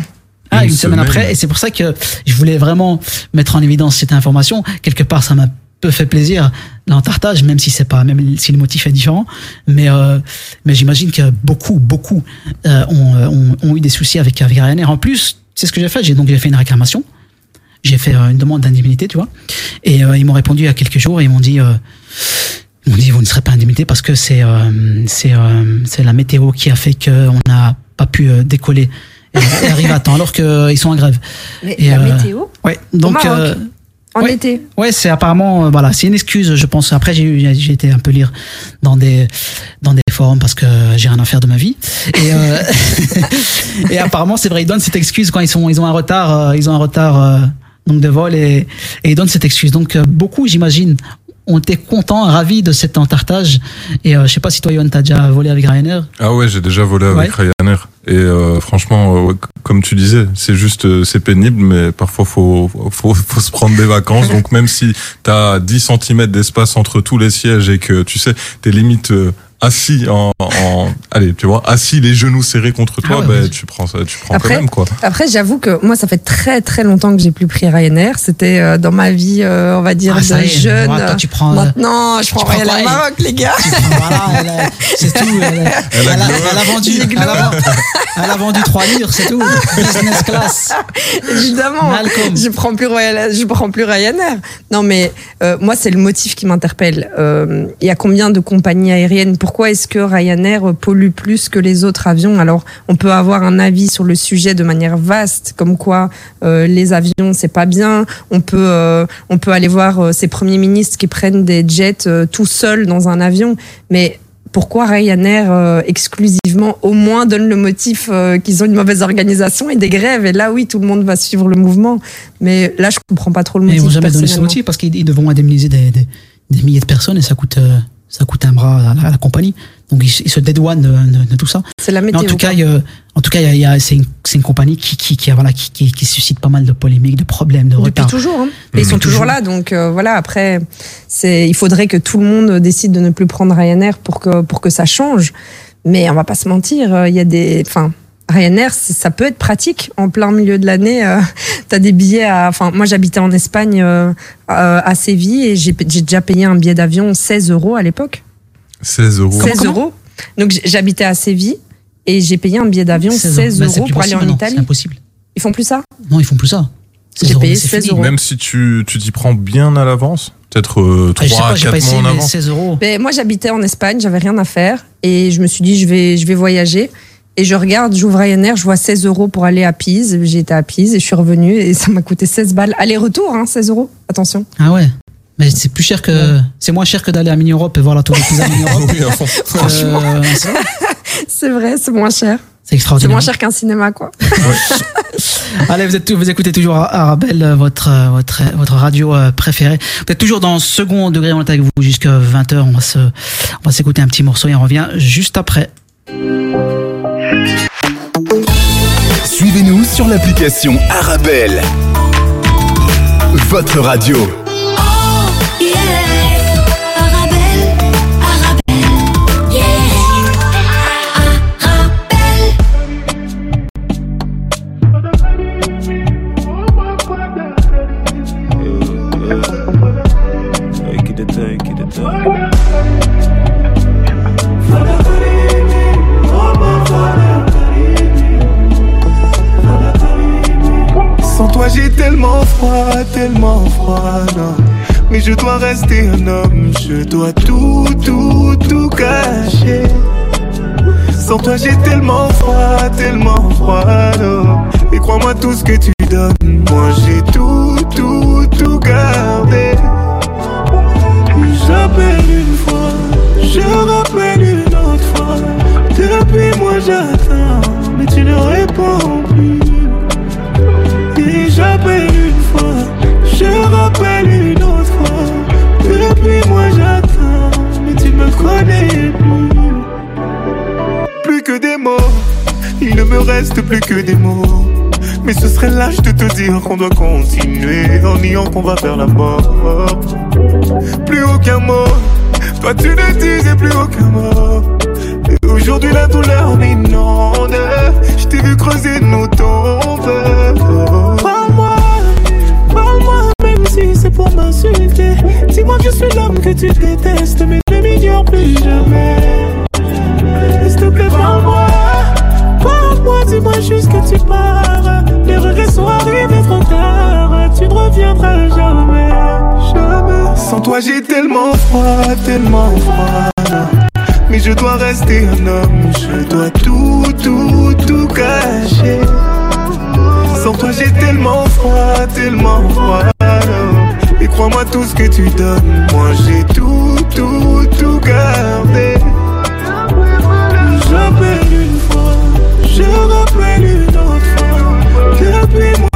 Ah, Une une, semaine, semaine. après. Et c'est pour ça que je voulais vraiment mettre en évidence cette information. Quelque part, ça m'a peu fait plaisir l'entartage, même si c'est pas, même si le motif est différent. Mais, euh, mais j'imagine que beaucoup, beaucoup euh, ont, euh, ont, ont eu des soucis avec, avec Ryanair. En plus, c'est ce que j'ai fait. J'ai donc j'ai fait une réclamation. J'ai fait une demande d'indemnité, tu vois. Et euh, ils m'ont répondu il y a quelques jours et ils m'ont dit. Ils m'ont dit vous ne serez pas indemnité parce que c'est c'est c'est la météo qui a fait qu'on n'a pas pu décoller et, et arriver à temps alors qu'ils sont en grève. Mais Et, la météo? Ouais, donc Maroc. En ouais. été. ouais, c'est apparemment euh, voilà, c'est une excuse, je pense. Après, j'ai j'ai été un peu lire dans des dans des forums parce que j'ai rien à faire de ma vie. Et euh, <laughs> et apparemment, c'est vrai, ils donnent cette excuse quand ils sont ils ont un retard, euh, ils ont un retard euh, donc de vol et et ils donnent cette excuse. Donc beaucoup, j'imagine, ont été contents, ravis de cet entartage. Et euh, je sais pas si toi, Yohan, t'as déjà volé avec Ryanair. Ah ouais, j'ai déjà volé avec Ryanair. Et euh, franchement, euh, comme tu disais, c'est juste, euh, c'est pénible, mais parfois faut, faut, faut se prendre des vacances. Donc même si t'as 10 cm d'espace entre tous les sièges et que tu sais, t'es limite euh, assis en, en, allez, tu vois, assis les genoux serrés contre toi, Ah ouais, ben ouais. tu prends ça, tu prends Après- quand même quoi. Après, j'avoue que moi, ça fait très très longtemps que j'ai plus pris Ryanair. C'était euh, dans ma vie, euh, on va dire, Ah, de est, jeune. toi, tu prends, euh, Maintenant, je prends prends Ryanair quoi, Maroc, les gars. voilà, elle a- c'est tout. Elle, a- elle a, elle a vendu, elle a, elle a vendu 3 livres, c'est tout. Business class. Évidemment, Malcolm. je prends plus Ryanair. Je prends plus Ryanair. Non, mais euh, moi, c'est le motif qui m'interpelle. Euh, Il y a combien de compagnies aériennes Pourquoi est-ce que Ryanair pollue plus que les autres avions? Alors, on peut avoir un avis sur le sujet de manière vaste, comme quoi euh, les avions c'est pas bien. On peut, euh, on peut aller voir euh, ces premiers ministres qui prennent des jets tout seuls dans un avion, mais pourquoi Ryanair euh, exclusivement au moins donne le motif euh, qu'ils ont une mauvaise organisation et des grèves? Et là oui tout le monde va suivre le mouvement. Mais là je comprends pas trop le Mais motif ils vont jamais donner ce motif parce qu'ils ils devront indemniser des, des, des milliers de personnes et ça coûte, euh, ça coûte un bras à la, à la compagnie. Donc ils, ils se dédouanent de, de- de tout ça. c'est la Mais météo en tout cas, y a- en tout cas, y a- y c'est une, une compagnie qui, qui, qui, voilà, qui, qui, qui suscite pas mal de polémiques, de problèmes, de depuis toujours hein. Et ils sont toujours là donc euh, voilà après c'est il faudrait que tout le monde décide de ne plus prendre Ryanair pour que pour que ça change mais on va pas se mentir euh, il y a des enfin Ryanair, ça peut être pratique en plein milieu de l'année. Euh, <laughs> T'as des billets à. Enfin, moi, j'habitais en Espagne euh, à à Séville et j'ai déjà payé un billet d'avion 16 euros à l'époque. 16 euros. 16 euros. Donc j'habitais à Séville et j'ai payé un billet d'avion 16, Mais c'est euros plus pour aller en Italie. C'est impossible. Ils font plus ça? Non, ils font plus ça. J'ai 16 payé mais c'est 16 fini. euros. Même si tu tu t'y prends bien à l'avance, peut-être euh, Ah, je sais 3 pas, à j'ai pas 4 mois essayé, en mais avance. 16 euros. Ben, moi, j'habitais en Espagne, j'avais rien à faire et je me suis dit, je vais, je vais voyager. Et je regarde, j'ouvre Ryanair, je vois 16 euros pour aller à Pise. J'ai été à Pise et je suis revenue et ça m'a coûté 16 balles. Aller-retour, hein, 16 euros. Attention. Ah ouais. Mais c'est plus cher que, c'est moins cher que d'aller à Mini Europe et voir la tour de Pisa à Mini <laughs> Europe. Oui, à fond. Euh, c'est vrai. <laughs> C'est vrai, c'est moins cher. c'est C'est extraordinaire. moins cher qu'un cinéma, quoi. <laughs> Allez, vous êtes vous écoutez toujours Arabelle, euh, votre euh, votre votre radio euh, préférée. Vous êtes toujours dans second degré, on est avec vous jusqu'à 20h. On va se on va s'écouter un petit morceau et on revient juste après. Suivez-nous sur l'application Arabelle. Votre radio. Toi j'ai tellement froid, tellement froid, non. Mais je dois rester un homme, je dois tout, tout, tout cacher. Sans toi j'ai tellement froid, tellement froid, non. Et crois-moi tout ce que tu donnes, moi j'ai tout, tout, tout gardé. J'appelle une fois, je rappelle une autre fois. Depuis moi j'attends, mais tu ne réponds plus que des mots. Mais ce serait lâche de te dire qu'on doit continuer en niant qu'on va faire la mort. Plus aucun mot, toi tu ne disais plus aucun mot. Et aujourd'hui la douleur m'inonde. Je t'ai vu creuser nos tombes. Parle-moi, parle-moi, même si c'est pour m'insulter. Dis-moi que je suis l'homme que tu détestes, mais ne m'ignore plus jamais. S'il te plaît, parle-moi. Dis-moi juste que tu pars. Les regrets sont arrivés trop tard. Tu ne reviendras jamais, jamais. Sans toi, j'ai tellement froid, tellement froid. Mais je dois rester un homme. Je dois tout, tout, tout cacher. Sans toi, j'ai tellement froid, tellement froid. Et crois-moi, tout ce que tu donnes, moi j'ai tout, tout, tout gardé. J'appelle une je rappelle une autre. Depuis moi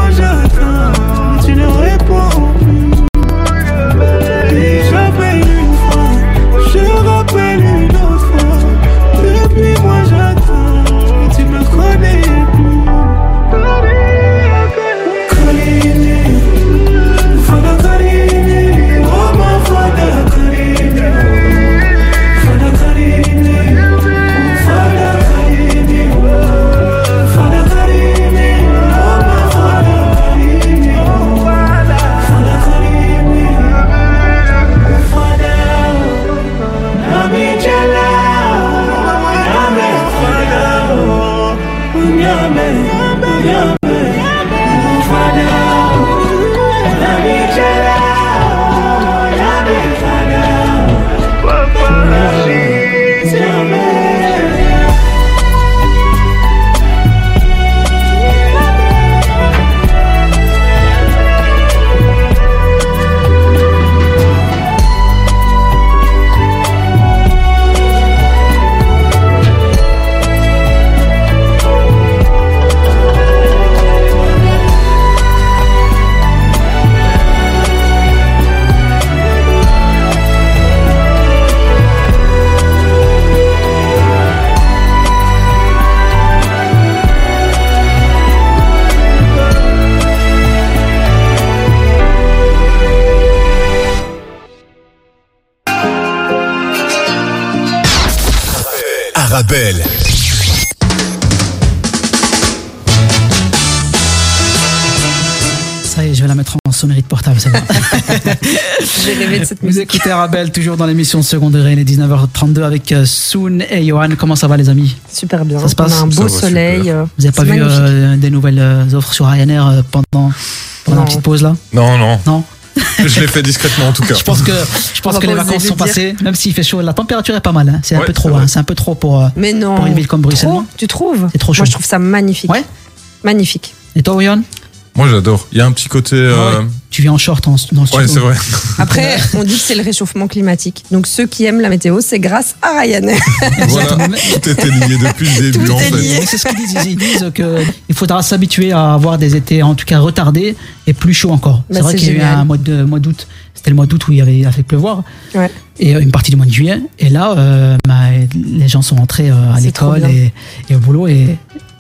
Cette Vous musique. écoutez Arabelle, toujours dans l'émission Second Degré, il est 19h32 avec euh, Soon et Johan. Comment ça va les amis? Super bien. Ça se passe? On a un beau soleil. super. euh, Vous n'avez pas vu euh, des nouvelles offres sur Ryanair pendant, pendant la petite pause là? Non, non. Non? <laughs> Je l'ai fait discrètement en tout cas. Je pense que, je pense que les vacances sont dire. passées, même s'il fait chaud. La température est pas mal, hein. c'est un Ouais, peu trop, hein. c'est un peu trop pour. Mais non. Pour une ville comme Bruxelles, Trop non? Tu trouves? C'est trop chaud. Moi, je trouve ça magnifique. Ouais. Magnifique. Et toi, Johan Moi j'adore. Il y a un petit côté. euh, Tu viens en short en- dans le studio. Ouais, c'est vrai. Après, <laughs> on dit que c'est le réchauffement climatique. Donc, ceux qui aiment la météo, c'est grâce à Ryanair. voilà. Tout était lié depuis le début Tout en est fait. C'est ce qu'ils disent. Ils disent qu'il faudra s'habituer à avoir des étés, en tout cas retardés et plus chauds encore. Bah, c'est vrai c'est qu'il y a eu un mois de- mois d'août. C'était le mois d'août où il y avait il a fait pleuvoir. Ouais. Et euh, une partie du mois de juillet. Et là, euh, bah, les gens sont rentrés euh, à l'école et, et au boulot. Et,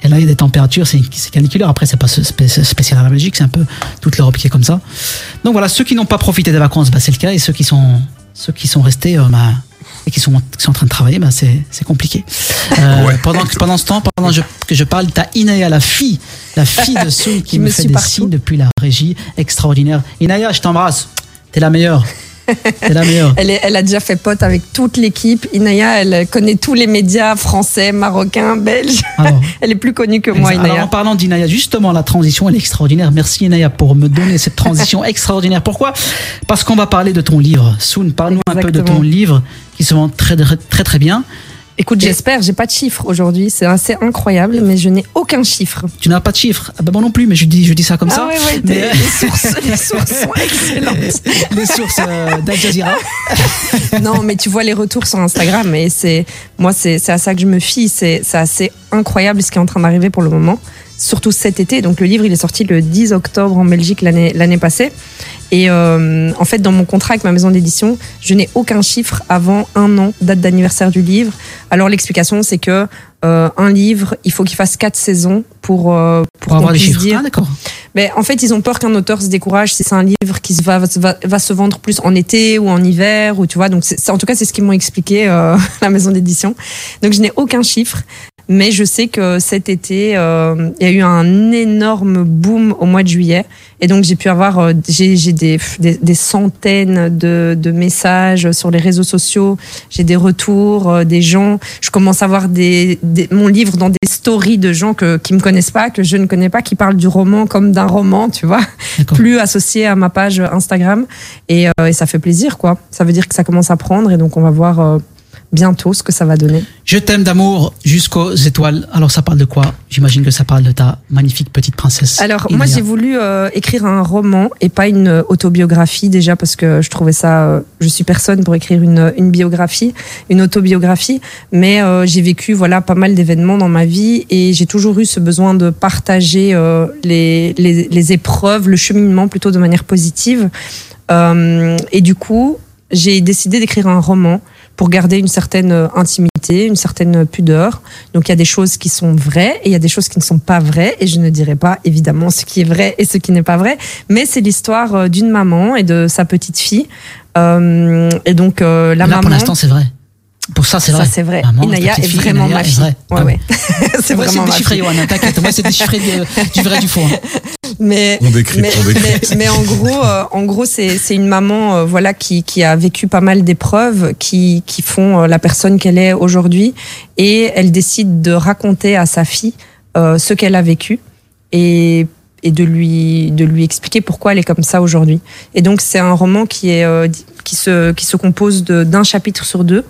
et là, il y a des températures, c'est caniculaire. Après, c'est pas spé- spécial à la Belgique, c'est un peu toute l'Europe qui est comme ça. Donc voilà, ceux qui n'ont pas profité des vacances, bah, c'est le cas. Et ceux qui sont, ceux qui sont restés, euh, bah, et qui sont, qui sont en train de travailler, bah, c'est compliqué. Euh, <laughs> Ouais. pendant, ce temps, pendant je- que je parle, t'as Inaya, la fille, la fille de <laughs> Soul, qui, me me fait des partout. signes depuis la régie extraordinaire. Inaya, je t'embrasse. T'es la meilleure. T'es la meilleure. Elle, est- elle a déjà fait pote avec toute l'équipe. Inaya, elle connaît tous les médias français, marocains, belges. Alors, <laughs> Elle est plus connue que moi, Alors, en Inaya. parlant d'Inaya, justement, la transition, elle est extraordinaire. Merci Inaya pour me donner cette transition <laughs> extraordinaire. Pourquoi? Parce qu'on va parler de ton livre. Soon, parle-nous un peu de ton livre qui se vend très très très, très bien. Écoute, j'espère, j'ai pas de chiffres aujourd'hui. C'est assez incroyable, mais je n'ai aucun chiffre. Tu n'as pas de chiffres? Ah ben moi non plus, mais je dis, je dis ça comme ça. Ah ouais, ouais, Mais- les, sources, les sources sont <laughs> excellentes. Les sources euh, d'Al Jazeera. <laughs> Non, mais tu vois les retours sur Instagram et c'est moi c'est c'est à ça que je me fie. C'est c'est assez incroyable ce qui est en train d'arriver pour le moment. Surtout cet été. Donc le livre, il est sorti le 10 octobre en Belgique l'année l'année passée. Et euh, en fait, dans mon contrat avec ma maison d'édition, je n'ai aucun chiffre avant un an, date d'anniversaire du livre. Alors l'explication, c'est que euh, un livre, il faut qu'il fasse quatre saisons pour euh, pour, Pour avoir des chiffres. dire. Ah, d'accord. Mais en fait, ils ont peur qu'un auteur se décourage si c'est un livre qui se va, va, va se vendre plus en été ou en hiver ou tu vois. Donc, c'est- en tout cas, c'est ce qu'ils m'ont expliqué euh, <laughs> la maison d'édition. Donc, je n'ai aucun chiffre, mais je sais que cet été, euh, il y a eu un énorme boom au mois de juillet, et donc j'ai pu avoir, euh, j'ai j'ai des, des, des centaines de, de messages sur les réseaux sociaux. J'ai des retours, euh, des gens. Je commence à voir des, des- mon livre dans des stories de gens que, qui me connaissent pas, que je ne connais pas, qui parlent du roman comme d'un roman, tu vois, D'accord. plus associé à ma page Instagram. Et, euh, et ça fait plaisir, quoi. Ça veut dire que ça commence à prendre, et donc on va voir euh, bientôt ce que ça va donner. Je t'aime d'amour jusqu'aux étoiles. Alors ça parle de quoi? J'imagine que ça parle de ta magnifique petite princesse. Alors, moi, j'ai voulu euh, écrire un roman et pas une autobiographie, déjà, parce que je trouvais ça. euh, je suis personne pour écrire une, une biographie, une autobiographie, mais euh, j'ai vécu voilà, pas mal d'événements dans ma vie et j'ai toujours eu ce besoin de partager les, les, les épreuves, le cheminement plutôt de manière positive. Et du coup, j'ai décidé d'écrire un roman pour garder une certaine euh, intimité, une certaine pudeur. Donc il y a des choses qui sont vraies et il y a des choses qui ne sont pas vraies et je ne dirai pas évidemment ce qui est vrai et ce qui n'est pas vrai, mais c'est l'histoire euh, d'une maman et de sa petite fille. Euh, et donc euh, la Là, maman. pour l'instant, c'est vrai. Pour ça, c'est ça vrai. c'est vrai. Maman, Inaya est fille, vraiment Inaya ma est fille. vraie. Ouais, ouais. <laughs> c'est Moi, vraiment déchiffré, fille. Johan, t'inquiète. Moi, c'est déchiffré de- du vrai du faux. hein. Mais On décrypte, mais, on mais, mais en gros, euh, en gros, c'est c'est une maman, euh, voilà, qui, qui a vécu pas mal d'épreuves, qui qui font euh, la personne qu'elle est aujourd'hui, et elle décide de raconter à sa fille euh, ce qu'elle a vécu et et de lui de lui expliquer pourquoi elle est comme ça aujourd'hui. Et donc c'est un roman qui est euh, qui se qui se compose d'un chapitre sur deux.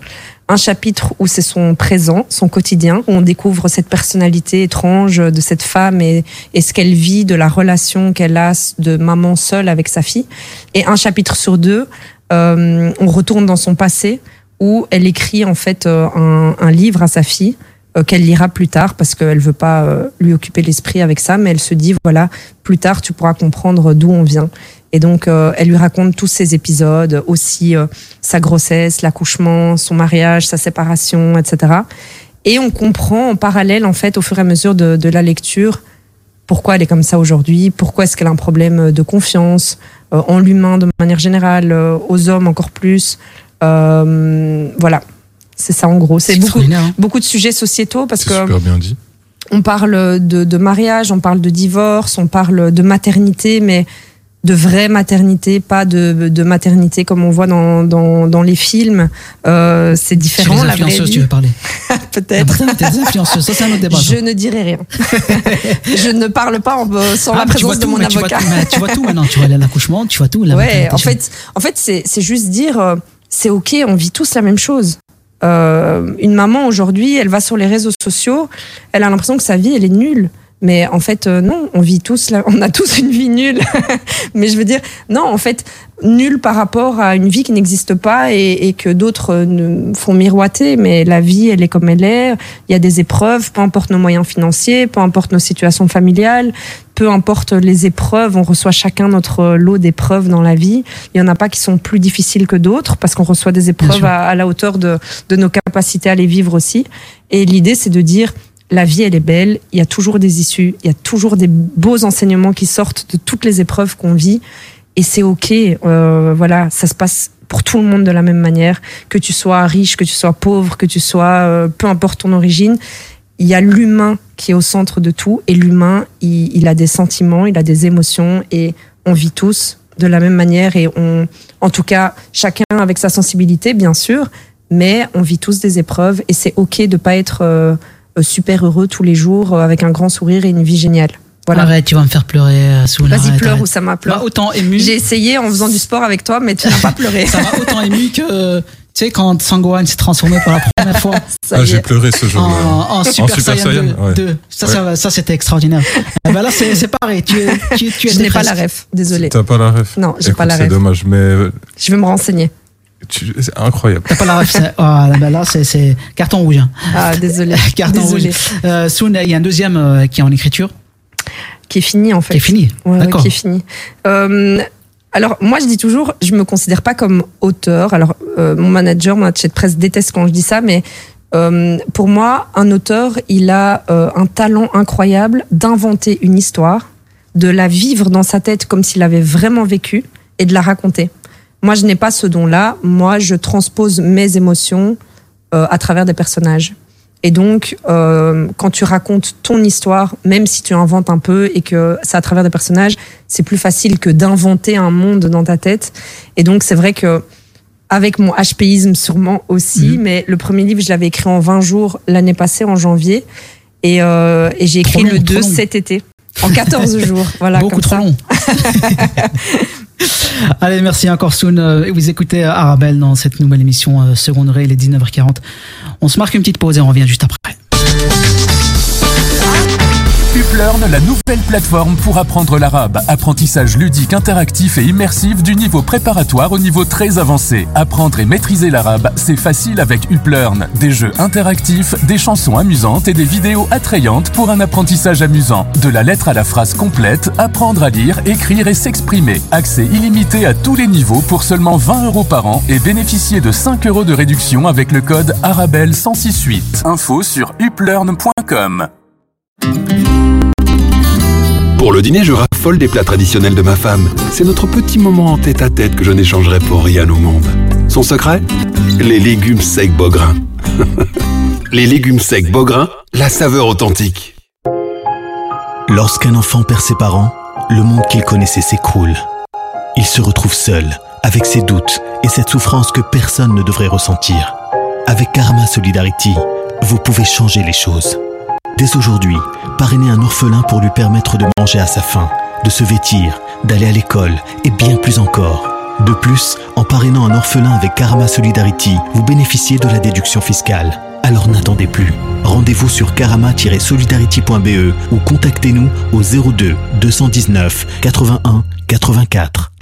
Un chapitre où c'est son présent, son quotidien, où on découvre cette personnalité étrange de cette femme et, et ce qu'elle vit, de la relation qu'elle a de maman seule avec sa fille. Et un chapitre sur deux, euh, on retourne dans son passé où elle écrit en fait euh, un, un livre à sa fille qu'elle lira plus tard parce qu'elle veut pas euh, lui occuper l'esprit avec ça, mais elle se dit voilà plus tard tu pourras comprendre d'où on vient. Et donc euh, elle lui raconte tous ces épisodes, aussi euh, sa grossesse, l'accouchement, son mariage, sa séparation, etc. Et on comprend en parallèle en fait au fur et à mesure de, la lecture pourquoi elle est comme ça aujourd'hui, pourquoi est-ce qu'elle a un problème de confiance en l'humain de manière générale, aux hommes encore plus. Voilà, c'est ça en gros. C'est beaucoup, hein. beaucoup de sujets sociétaux parce que super bien dit. on parle de, de mariage, on parle de divorce, on parle de maternité, mais de vraie maternité, pas de, de maternité comme on voit dans, dans, dans les films. Euh, c'est Sur différent, les la vraie influenceuses, tu veux parler <laughs> Peut-être. Ah, influenceuses, ça c'est un autre débat. Je ne dirai rien. <laughs> je ne parle pas en, sans Ah, la présence de tout, mon mais tu vois avocat. tout, tu vois tout maintenant. Tu vois l'accouchement, tu vois tout. la Ouais, en fait, en fait, c'est c'est juste dire, euh, c'est ok, on vit tous la même chose. Euh, une maman aujourd'hui, elle va sur les réseaux sociaux, elle a l'impression que sa vie, elle est nulle. Mais en fait, euh, non, on vit tous, la- <laughs> on a tous une vie nulle. <laughs> Mais je veux dire, non, en fait, nulle par rapport à une vie qui n'existe pas et, que d'autres euh, font miroiter. Mais la vie, elle est comme elle est. Il y a des épreuves, peu importe nos moyens financiers, peu importe nos situations familiales, peu importe les épreuves, on reçoit chacun notre lot d'épreuves dans la vie. Il y en a pas qui sont plus difficiles que d'autres parce qu'on reçoit des épreuves à, à la hauteur de, de nos capacités à les vivre aussi. Et l'idée, c'est de dire, la vie, elle est belle, il y a toujours des issues, il y a toujours des beaux enseignements qui sortent de toutes les épreuves qu'on vit. Et c'est OK, euh, voilà, ça se passe pour tout le monde de la même manière, que tu sois riche, que tu sois pauvre, que tu sois, euh, peu importe ton origine, il y a l'humain qui est au centre de tout, et l'humain, il, il a des sentiments, il a des émotions, et on vit tous de la même manière, et on, en tout cas, chacun avec sa sensibilité, bien sûr, mais on vit tous des épreuves, et c'est ok de pas être euh, euh, super heureux tous les jours, euh, avec un grand sourire et une vie géniale. Voilà. Arrête, tu vas me faire pleurer, euh, Soul. Vas-y, pleure ou ça m'a pleuré. Bah, autant ému. J'ai essayé en faisant du sport avec toi, mais tu n'as pas pleuré. Ça m'a autant ému que, sais, quand Sangohan s'est transformé pour la première fois <laughs> Ah, j'ai pleuré ce en, jour-là. en Super, Super Saiyan, Saiyan, 2. ouais. 2. Ça, Ouais. ça, ça, c'était extraordinaire. Eh ben là, c'est c'est pareil. Tu, es- tu, tu Je n'ai pas la ref, désolé. T'as pas la ref Non, j'ai pas la C'est ref. dommage, mais euh, Je vais me renseigner. tu- c'est incroyable. T'as pas la ref. c'est- Oh, là, ben là, c'est- c'est carton rouge. hein. Ah, désolé. <laughs> Carton désolé. rouge. Euh, il y a un deuxième euh, qui est en écriture. qui est fini en fait. Qui est fini. Ouais, ouais, D'accord. qui est fini. Euh, alors moi je dis toujours, je me considère pas comme auteur. Alors euh, mon manager, mon attaché de presse déteste quand je dis ça, mais euh, pour moi, un auteur, il a euh, un talent incroyable d'inventer une histoire, de la vivre dans sa tête comme s'il avait vraiment vécu et de la raconter. Moi, je n'ai pas ce don-là. Moi, je transpose mes émotions à travers des personnages. Et donc, euh, quand tu racontes ton histoire, même si tu inventes un peu et que c'est à travers des personnages, c'est plus facile que d'inventer un monde dans ta tête. Et donc, c'est vrai que avec mon HPisme sûrement aussi, Mhm. mais le premier livre, je l'avais écrit en 20 jours l'année passée, en janvier. Et, euh, et j'ai écrit long, le trop 2 long. cet été. En 14 <laughs> jours. Voilà, Beaucoup comme trop ça. long. <laughs> <laughs> Allez, merci encore Soun. Euh, Vous écoutez Arabelle dans cette nouvelle émission euh, Seconde Ré, il est 19h40. On se marque une petite pause et on revient juste après. Uplearn, la nouvelle plateforme pour apprendre l'arabe. Apprentissage ludique, interactif et immersif du niveau préparatoire au niveau très avancé. Apprendre et maîtriser l'arabe, c'est facile avec Uplearn. Des jeux interactifs, des chansons amusantes et des vidéos attrayantes pour un apprentissage amusant. De la lettre à la phrase complète, apprendre à lire, écrire et s'exprimer. Accès illimité à tous les niveaux pour seulement 20 euros par an et bénéficier de 5 euros de réduction avec le code Arabelle 1068. Info sur uplearn.com. Pour le dîner, je raffole des plats traditionnels de ma femme. C'est notre petit moment en tête à tête que je n'échangerai pour rien au monde. Son secret Les légumes secs Beaugrain. <laughs> Les légumes secs Beaugrain, la saveur authentique. Lorsqu'un enfant perd ses parents, le monde qu'il connaissait s'écroule. Il se retrouve seul, avec ses doutes et cette souffrance que personne ne devrait ressentir. Avec Karma Solidarity, vous pouvez changer les choses. Dès aujourd'hui, parrainez un orphelin pour lui permettre de manger à sa faim, de se vêtir, d'aller à l'école et bien plus encore. De plus, en parrainant un orphelin avec Karma Solidarity, vous bénéficiez de la déduction fiscale. Alors n'attendez plus. Rendez-vous sur karama-solidarity.be ou contactez-nous au 02 219 81 84.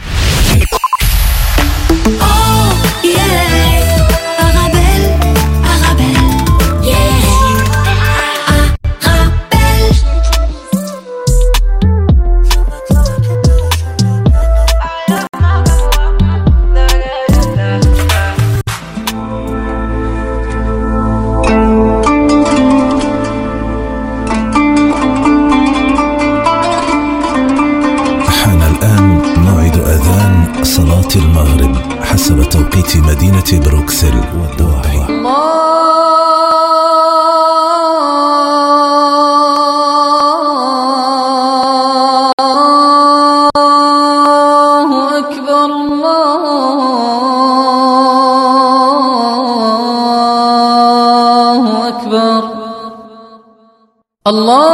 بروكسل والدوحة الله أكبر الله أكبر. الله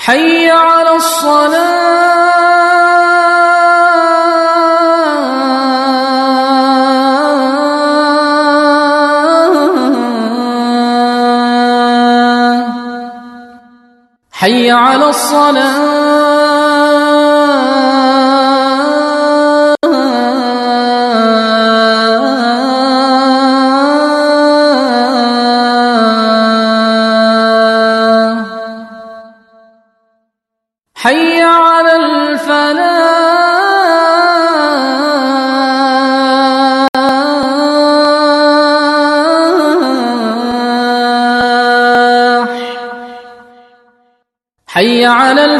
حي على الصلاة. حي على حي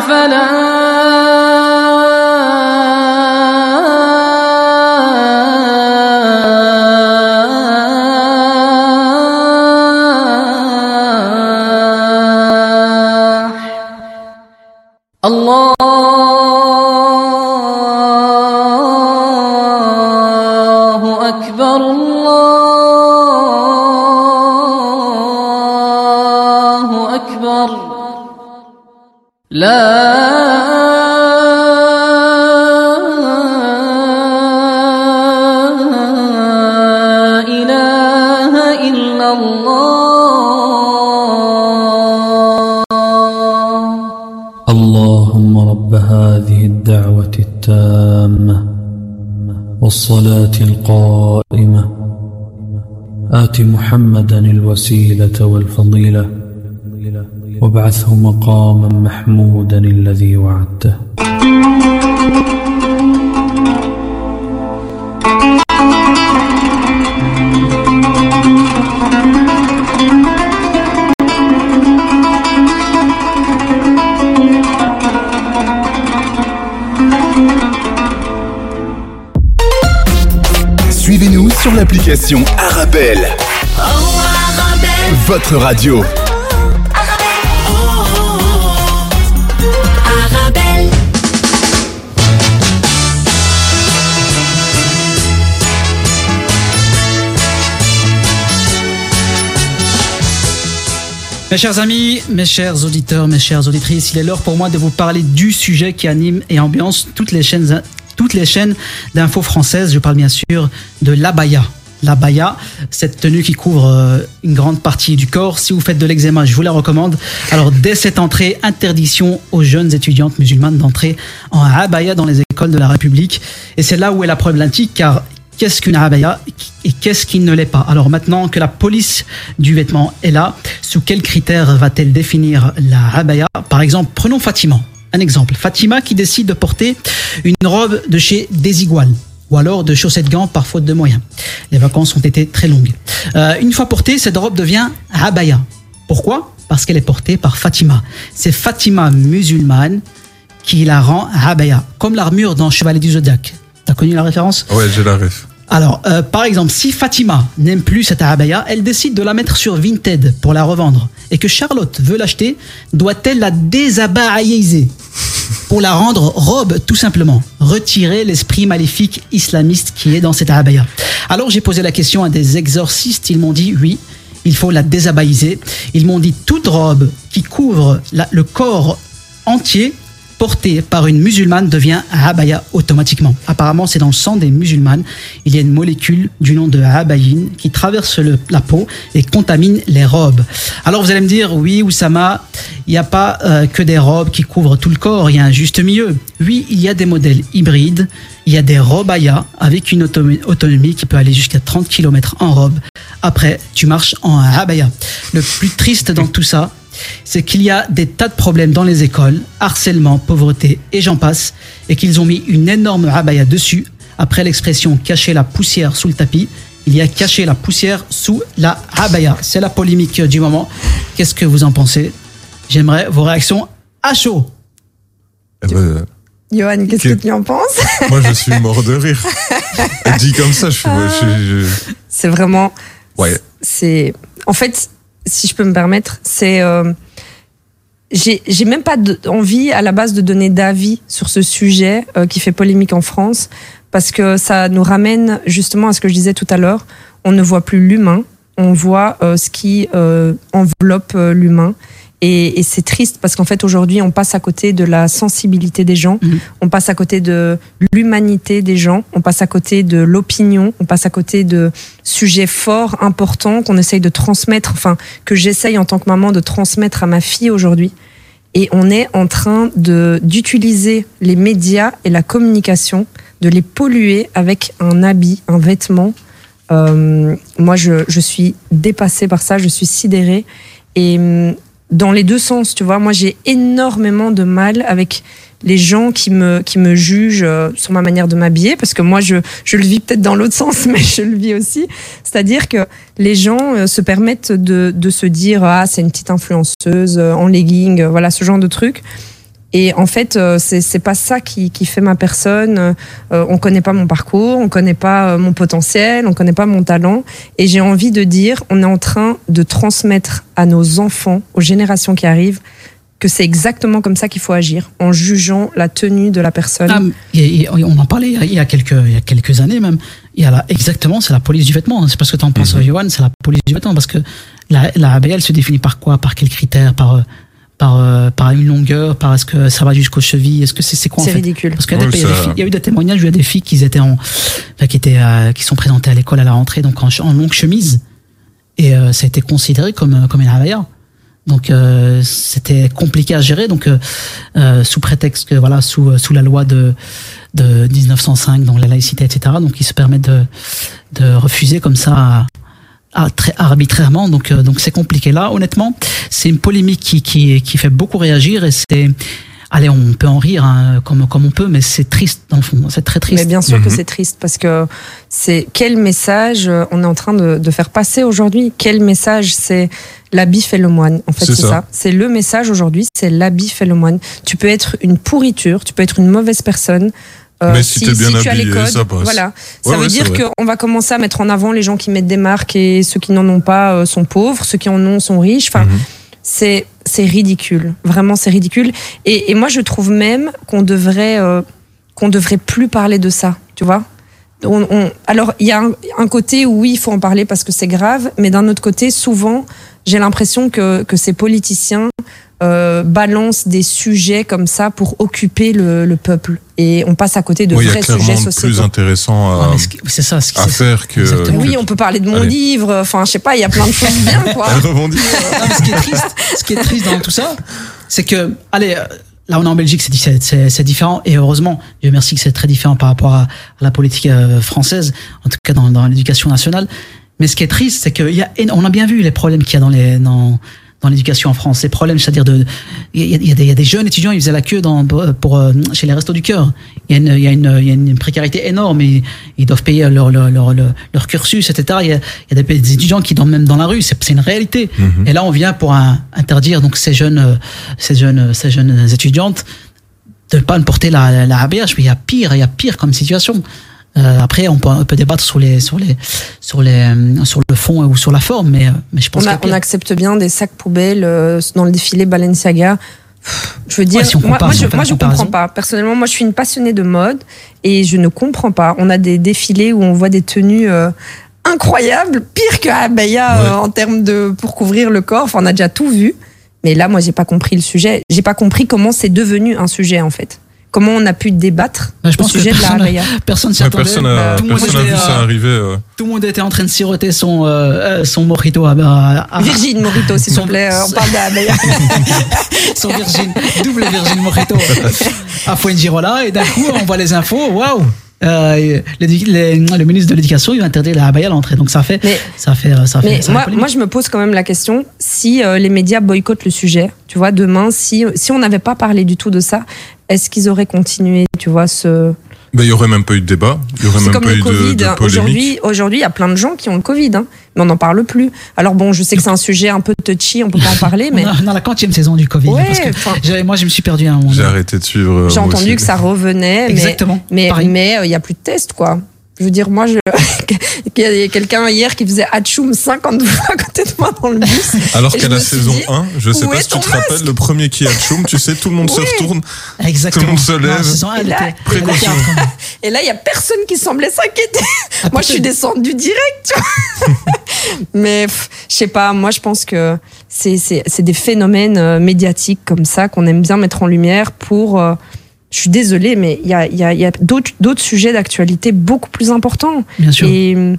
على والصلاة القائمة. آت محمدا الوسيلة والفضيلة. وابعثه مقاما محمودا الذي وعدته. L'application Arabelle. Votre radio. Mes chers amis, mes chers auditeurs, mes chères auditrices, il est l'heure pour moi de vous parler du sujet qui anime et ambiance toutes les chaînes, toutes d'infos françaises. Je parle bien sûr de l'abaya. L'abaya, cette tenue qui couvre euh, une grande partie du corps. Si vous faites de l'eczéma, je vous la recommande. Alors, dès cette entrée, interdiction aux jeunes étudiantes musulmanes d'entrer en abaya dans les écoles de la République. Et c'est là où est la problématique, car qu'est-ce qu'une abaya et qu'est-ce qui ne l'est pas? Alors maintenant que la police du vêtement est là, sous quels critères va-t-elle définir la abaya? Par exemple, prenons Fatima. Un exemple, Fatima qui décide de porter une robe de chez Desigual ou alors de chaussettes gants par faute de moyens. Les vacances ont été très longues. Euh, une fois portée, cette robe devient abaya. Pourquoi? Parce qu'elle est portée par Fatima. C'est Fatima musulmane qui la rend abaya, comme l'armure dans Chevalier du Zodiaque. T'as connu la référence? Ouais, j'ai la ref. alors, euh, par exemple, si Fatima n'aime plus cette abaya, elle décide de la mettre sur Vinted pour la revendre et que Charlotte veut l'acheter, doit-elle la désabaïser pour la rendre robe tout simplement Retirer l'esprit maléfique islamiste qui est dans cette abaya. Alors j'ai posé la question à des exorcistes, ils m'ont dit oui, il faut la désabaïser. Ils m'ont dit toute robe qui couvre le corps entier portée par une musulmane devient abaya automatiquement. Apparemment, c'est dans le sang des musulmanes. Il y a une molécule du nom de abayine qui traverse la peau et contamine les robes. Alors vous allez me dire, oui, Oussama, il n'y a pas euh, que des robes qui couvrent tout le corps, il y a un juste milieu. Oui, il y a des modèles hybrides, il y a des robes avec une autonomie qui peut aller jusqu'à 30 km en robe. Après, tu marches en abaya. Le plus triste dans tout ça, c'est qu'il y a des tas de problèmes dans les écoles, harcèlement, pauvreté et j'en passe, et qu'ils ont mis une énorme abaya dessus. Après l'expression cacher la poussière sous le tapis, il y a cacher la poussière sous la abaya. C'est la polémique du moment. Qu'est-ce que vous en pensez? J'aimerais vos réactions à chaud. Eh ben, Johan, qu'est-ce que tu en penses? moi, je suis mort de rire. <laughs> Dit comme ça, je suis. je- C'est vraiment. Ouais. C'est. En fait, si je peux me permettre, c'est. euh, J'ai même pas envie à la base de donner d'avis sur ce sujet euh, qui fait polémique en France parce que ça nous ramène justement à ce que je disais tout à l'heure. On ne voit plus l'humain, on voit euh, ce qui euh, enveloppe euh, l'humain. Et, et c'est triste parce qu'en fait aujourd'hui on passe à côté de la sensibilité des gens, on passe à côté de l'humanité des gens, on passe à côté de l'opinion, on passe à côté de sujets forts, importants qu'on essaye de transmettre, enfin que j'essaye en tant que maman de transmettre à ma fille aujourd'hui. Et on est en train de d'utiliser les médias et la communication, de les polluer avec un habit, un vêtement. Euh, moi, je, je suis dépassée par ça, je suis sidérée. Et hum, dans les deux sens, tu vois. Moi, j'ai énormément de mal avec les gens qui me, qui me jugent euh, sur ma manière de m'habiller, parce que moi, je, je le vis peut-être dans l'autre <laughs> sens, mais je le vis aussi. C'est-à-dire que les gens euh, se permettent de, de se dire, ah, c'est une petite influenceuse euh, en legging, voilà, ce genre de truc. Et en fait, euh, c'est c'est pas ça qui, qui fait ma personne. Euh, on connaît pas mon parcours, on connaît pas euh, mon potentiel, on connaît pas mon talent. Et j'ai envie de dire, on est en train de transmettre à nos enfants, aux générations qui arrivent, que c'est exactement comme ça qu'il faut agir, en jugeant la tenue de la personne. Ah, et- et on en parlait il y a- quelques, il y a quelques années même. Il y a la, exactement, c'est la police du vêtement. C'est parce que tu en penses, Johan, c'est la police du vêtement. Parce que la, la ABL se définit par quoi? Par quels critères? Par, euh, par, euh, par une longueur Par est-ce que ça va jusqu'aux chevilles Est-ce que c'est c'est quoi en C'est fait ridicule. Parce qu'il y, a Oui, ça- y eu des témoignages, il y a des filles qui étaient en, enfin, qui étaient, euh, qui sont présentées à l'école à la rentrée, donc en, longue chemise, et euh, ça a été considéré comme euh, comme une. Donc euh, c'était compliqué à gérer. Donc euh, euh, sous prétexte que voilà sous euh, sous la loi de de 1905 donc la laïcité etc. Donc ils se permettent de de refuser comme ça à- arbitrairement. Donc euh, donc c'est compliqué là. Honnêtement, c'est une polémique qui qui qui fait beaucoup réagir et c'est Allez, on peut en rire hein, comme comme on peut, mais c'est triste dans le fond. C'est très triste. Mais bien sûr que c'est triste parce que c'est quel message euh, on est en train de, de faire passer aujourd'hui? Quel message c'est l'habit fait le moine? En fait, C'est c'est ça. ça. C'est le message aujourd'hui, c'est l'habit fait le moine. Tu peux être une pourriture, tu peux être une mauvaise personne. Euh, Mais si t'es bien tu as les codes, ça passe. voilà. Ouais, ça veut ouais, dire qu'on va commencer à mettre en avant les gens qui mettent des marques et ceux qui n'en ont pas euh, sont pauvres, ceux qui en ont sont riches. Enfin, Mhm. c'est c'est ridicule. Vraiment, c'est ridicule. Et, et moi, je trouve même qu'on devrait euh, qu'on devrait plus parler de ça. Tu vois on, on- alors, il y a un, un côté où oui, il faut en parler parce que c'est grave, mais d'un autre côté, souvent, j'ai l'impression que, que ces politiciens euh, balancent des sujets comme ça pour occuper le, le peuple. Et on passe à côté de Oui, vrais sujets sociaux. plus intéressant à, C'est ça, à faire que. Oui, on peut parler de mon Allez. livre. Enfin, je sais pas, il y a plein de choses bien, quoi. <laughs> Rebondit. Non, ce qui est triste, ce qui est triste dans tout ça, c'est que, allez, là on est en Belgique, c'est- différent et heureusement, Dieu merci que c'est très différent par rapport à, à la politique euh, française, en tout cas dans, dans l'éducation nationale. Mais ce qui est triste, c'est y a, a bien vu les problèmes qu'il y a dans les dans dans l'éducation en France, les problèmes, c'est-à-dire de, il y, a, y des- il y a des jeunes étudiants, ils faisaient la queue dans, pour, euh, chez les restos du cœur. Il y a une, il y a une, il y a une précarité énorme. Ils, ils doivent payer leur, leur, leur, leur, cursus, etc. Il y a, des, des étudiants qui dorment même dans la rue. C'est c'est une réalité. Et là, on vient pour un- interdire donc ces jeunes, euh, ces jeunes, ces jeunes étudiantes de ne pas porter la, la, la ABH. Mais il y a pire, il y a pire comme situation. Euh, après, on peut, on peut débattre sur les, sur les, sur les, euh, sur le fond ou sur la forme, mais, euh, mais je pense on, a- on accepte bien des sacs poubelles dans le défilé Balenciaga. Je veux dire, Ouais, si on moi, je, moi, je comprends pas. Personnellement, moi, je suis une passionnée de mode et je ne comprends pas. On a des défilés où on voit des tenues euh, incroyables, pire que Abaya euh, en termes de pour couvrir le corps. Enfin, on a déjà tout vu. Mais là, moi, j'ai pas compris le sujet. J'ai pas compris comment c'est devenu un sujet en fait. Comment on a pu débattre Bah, je au pense que sujet de la personne, Abaya. <laughs> personne s'y attendait. personne n'a Tout le monde personne n'a était, vu ça euh, arriver. euh. Tout le monde était en train de siroter son, euh, euh, son mojito à, à, à- Virgin Morito, s'il vous plaît. On parle d'Abaya. <laughs> son Virgin, double Virgin Mojito à Fuengirola et d'un coup on voit les infos, waouh euh, les- le ministre de l'éducation il va interdire la abaya à l'entrée donc ça fait ça fait ça fait Mais ça fait moi, je me pose quand même la question si euh, les médias boycottent le sujet, tu vois, demain, si, si on n'avait pas parlé du tout de ça, est-ce qu'ils auraient continué, tu vois, ce. Ben, il y aurait même pas eu de débat. Il y aurait C'est même comme pas le eu de, Covid. de hein. Aujourd'hui, aujourd'hui, il y a plein de gens qui ont le Covid, hein, mais on n'en parle plus. Alors bon, je sais que c'est un sujet un peu touchy, on peut pas en parler, <laughs> mais dans la quantième saison du Covid Ouais, parce que enfin- j'avais- moi je me suis perdu à un moment J'ai arrêté de suivre. euh, j'ai entendu aussi. que ça revenait. mais- Exactement, Mais euh, il y a plus de tests, quoi. Je veux dire, moi, je... <laughs> il y a quelqu'un hier qui faisait Hatchoum 50 fois à côté de moi dans le bus. Alors qu'à la saison dit, 1, je sais pas si tu te rappelles, le premier qui a Tchoum, tu sais, tout le monde se retourne. Exactement. Tout le monde se Non, lève. elle Et là- <laughs> Et là, il y a personne qui semblait s'inquiéter. Moi, je suis descendue direct, tu vois. <laughs> Mais je sais pas, moi, je pense que c'est c'est c'est des phénomènes euh, médiatiques comme ça qu'on aime bien mettre en lumière pour. euh, je suis désolée, mais il y a, il y a, il y a d'autres sujets d'actualité beaucoup plus importants. Bien sûr. Et hum,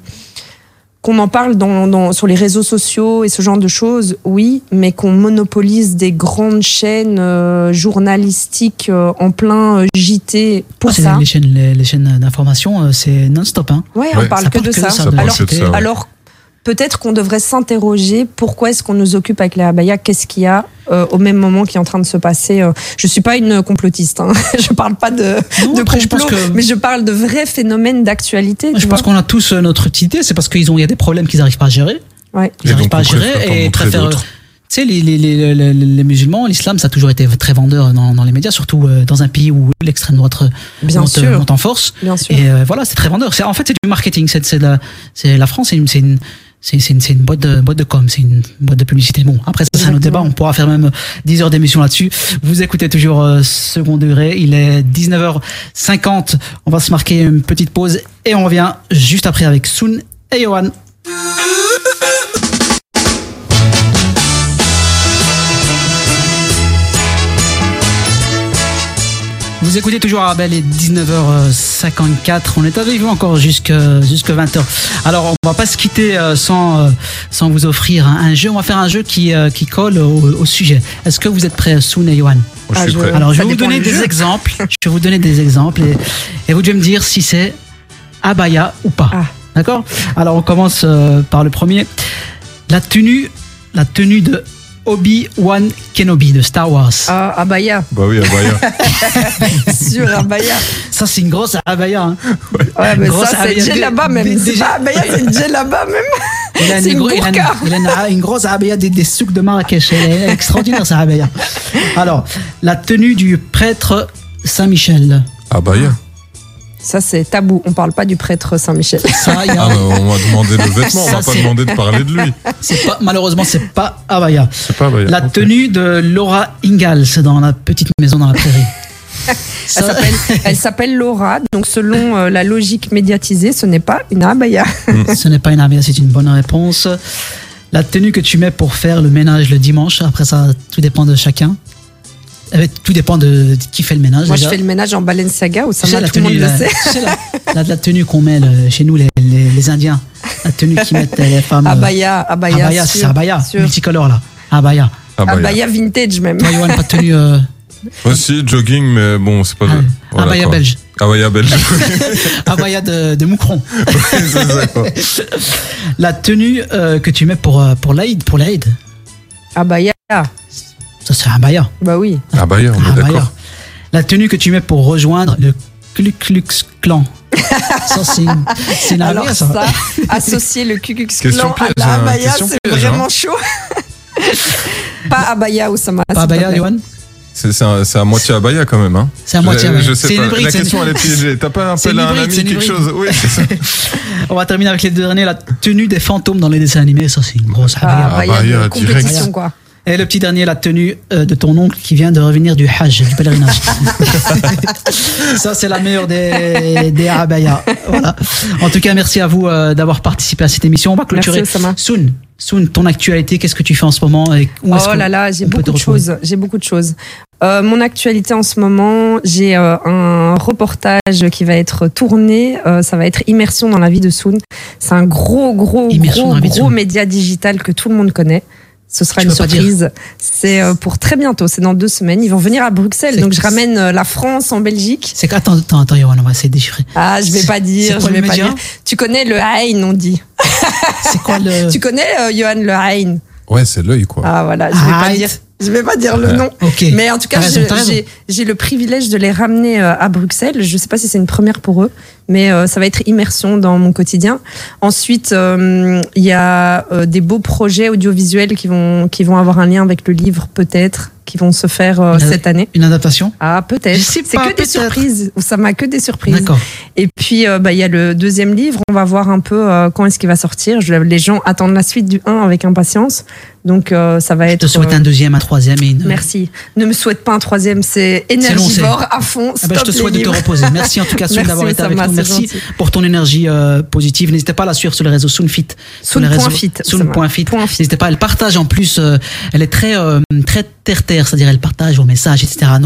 qu'on en parle dans, dans, sur les réseaux sociaux et ce genre de choses, oui, mais qu'on monopolise des grandes chaînes euh, journalistiques euh, en plein euh, JT pour Ah, ça. les chaînes les, les chaînes d'information euh, c'est non-stop hein. Ouais, on Ça parle que parle de ça. de alors, alors peut-être qu'on devrait s'interroger pourquoi est-ce qu'on nous occupe avec les abayas, qu'est-ce qu'il y a euh, au même moment qui est en train de se passer. euh? Je suis pas une complotiste, hein. <laughs> je parle pas de, de après, je pense complot, que- mais je parle de vrais phénomènes d'actualité. Je pense qu'on a tous euh, notre petite idée, c'est parce qu'ils ont, il y a des problèmes qu'ils n'arrivent pas à gérer. Ouais. Ils n'arrivent pas à gérer et préfèrent. Tu sais, les, les, les, les, les musulmans, l'islam, ça a toujours été très vendeur dans, dans les médias, surtout euh, dans un pays où l'extrême droite Bien monte, sûr. monte en force. Bien sûr. Et euh, voilà, c'est très vendeur. En fait c'est du marketing. C'est c'est la, la France, c'est une, c'est une c'est une, une boîte de boîte de com, c'est une boîte de publicité. Bon, après ça c'est un autre débat. On pourra faire même 10 heures d'émission là-dessus. Vous écoutez toujours euh, second degré. Il est 19h50. On va se marquer une petite pause et on revient juste après avec Soon et Johan. Vous écoutez toujours Arabelle, il est 19h54. On est avec vous encore jusque, jusque 20h. Alors, on va pas se quitter euh, sans, euh, sans vous offrir un, jeu. On va faire un jeu qui, euh, qui colle au, au sujet. Est-ce que vous êtes prêts, Soun et Johan je suis Ah, je- prêt. Alors, je ça vais vous donner des jeu. exemples. Je vais vous donner des exemples et, et vous devez me dire si c'est abaya ou pas. Ah. D'accord? Alors, on commence par le premier. La tenue, la tenue de Obi-Wan Kenobi de Star Wars. Ah, abaya, Bah oui, Abaya. <laughs> sur abaya. Ça, c'est une grosse abaya. hein. Ouais, mais Grosse ça, c'est abaya. djellaba même. Déjà- abaya, c'est djellaba même. Il a <laughs> une, C'est une gro- il a une- il a une- une grosse abaya des, des souks de Marrakech. Elle est extraordinaire, cette abaya. Alors, la tenue du prêtre Saint-Michel. Abaya. Ça, c'est tabou. On parle pas du prêtre Saint-Michel. Ça, y a- Ah, bah, on m'a demandé le <laughs> vêtement, on m'a pas demandé de parler de lui. <laughs> c'est pas, malheureusement, c'est pas abaya. C'est pas Abaya. La tenue de Laura Ingalls dans la petite maison dans la prairie. <laughs> Elle Ça- s'appelle- Elle s'appelle Laura. Donc, selon euh, la logique médiatisée, ce n'est pas une abaya. Ce n'est pas une abaya, c'est une bonne réponse. La tenue que tu mets pour faire le ménage le dimanche, après ça, tout dépend de chacun. Euh, Tout dépend de, de qui fait le ménage. Moi, je fais le ménage en Balenciaga, où Tu ça la tout le monde tenue, le la, sait. la, la- la tenue qu'on met le- chez nous, les, les, les Indiens. La tenue qu'ils mettent euh, les femmes. euh, Abaya, abaya. abaya, c'est abaya, sûr. multicolore là. Abaya. Abaya. Abaya vintage même. Toi, pas de tenue. euh, <laughs> Aussi, jogging, mais bon, c'est pas. Ah, voilà, abaya quoi. belge. Abaya belge. <laughs> Abaya de, de Moucron. <laughs> c'est ça, quoi. La tenue euh, que tu mets pour, euh, pour l'Aïd, pour l'Aïd. Abaya. Ça, c'est un abaya. Bah oui. Abaya, on est d'accord. La tenue que tu mets pour rejoindre le Ku Klux Klan. <laughs> ça, c'est une, c'est une Alors ça, ça. <laughs> associer le Ku Klux Klan à la hein, abaya, c'est piège, vraiment hein. chaud. <laughs> pas abaya, Oussama. Pas abaya. Johan C'est c'est un- c'est à moitié abaya quand même. Hein. C'est à moitié abaya. Je sais C'est pas. une hybride, La question, elle est piégée. T'as pas C'est une appelé un ami quelque hybride. chose Oui, c'est ça. On va terminer avec les deux derniers. La tenue des fantômes dans les dessins animés. Ça, c'est une grosse abaya. Ah, abaya, Abaya, compétition, direct. quoi. Et le petit dernier, la tenue euh, de ton oncle qui vient de revenir du Hajj, du pèlerinage. <laughs> Ça, c'est la meilleure des, des abayas. Voilà. En tout cas, merci à vous euh, d'avoir participé à cette émission. On va clôturer. Soun, Soun, ton actualité, qu'est-ce que tu fais en ce moment et où est-ce Oh là là, j'ai beaucoup de choses. J'ai beaucoup de choses. Euh, mon actualité en ce moment, j'ai euh, un reportage qui va être tourné. euh, ça va être Immersion dans la vie de Soun. C'est un gros, gros, Immersion gros, gros média digital que tout le monde connaît. Ce sera Tu une surprise. C'est euh, pour très bientôt. C'est dans deux semaines. Ils vont venir à Bruxelles. Donc je ramène euh, la France en Belgique. C'est attends, attends, attends, on va essayer de déchiffrer. Ah, je vais pas dire. Je vais pas dire. Tu connais le Hein, on dit. <laughs> C'est quoi le. Tu connais euh, Johan le Hein Ouais, c'est l'œil, quoi. Ah voilà, je vais pas Right. dire. Je vais pas dire le Ouais. nom. Ok. Mais en tout cas, j'ai j'ai le privilège de les ramener euh, à Bruxelles. Je sais pas si c'est une première pour eux, mais euh, ça va être immersion dans mon quotidien. Ensuite, euh, il y a euh, des beaux projets audiovisuels qui vont qui vont avoir un lien avec le livre, peut-être, qui vont se faire euh, cette année. Une adaptation? Ah, peut-être. Je C'est que des surprises. Ça m'a que des surprises. D'accord. Et puis, euh, bah, il y a le deuxième livre. On va voir un peu euh, quand est-ce qu'il va sortir. Je- les gens attendent la suite du 1 avec impatience. Donc, ça va Je être. te souhaite un deuxième, un troisième et une. Merci. Ne me souhaite pas un troisième. C'est énergivore à fond. Ah bah, je te souhaite de te reposer. Merci en tout cas, <laughs> d'avoir été avec nous. Merci pour ton énergie euh, positive. N'hésitez pas à la suivre sur les réseaux Soun.fit, Soun.fit. Oussama. N'hésitez pas, elle partage en plus, euh, elle est très, euh, très terre-terre, c'est-à-dire elle partage vos messages, etc. Donc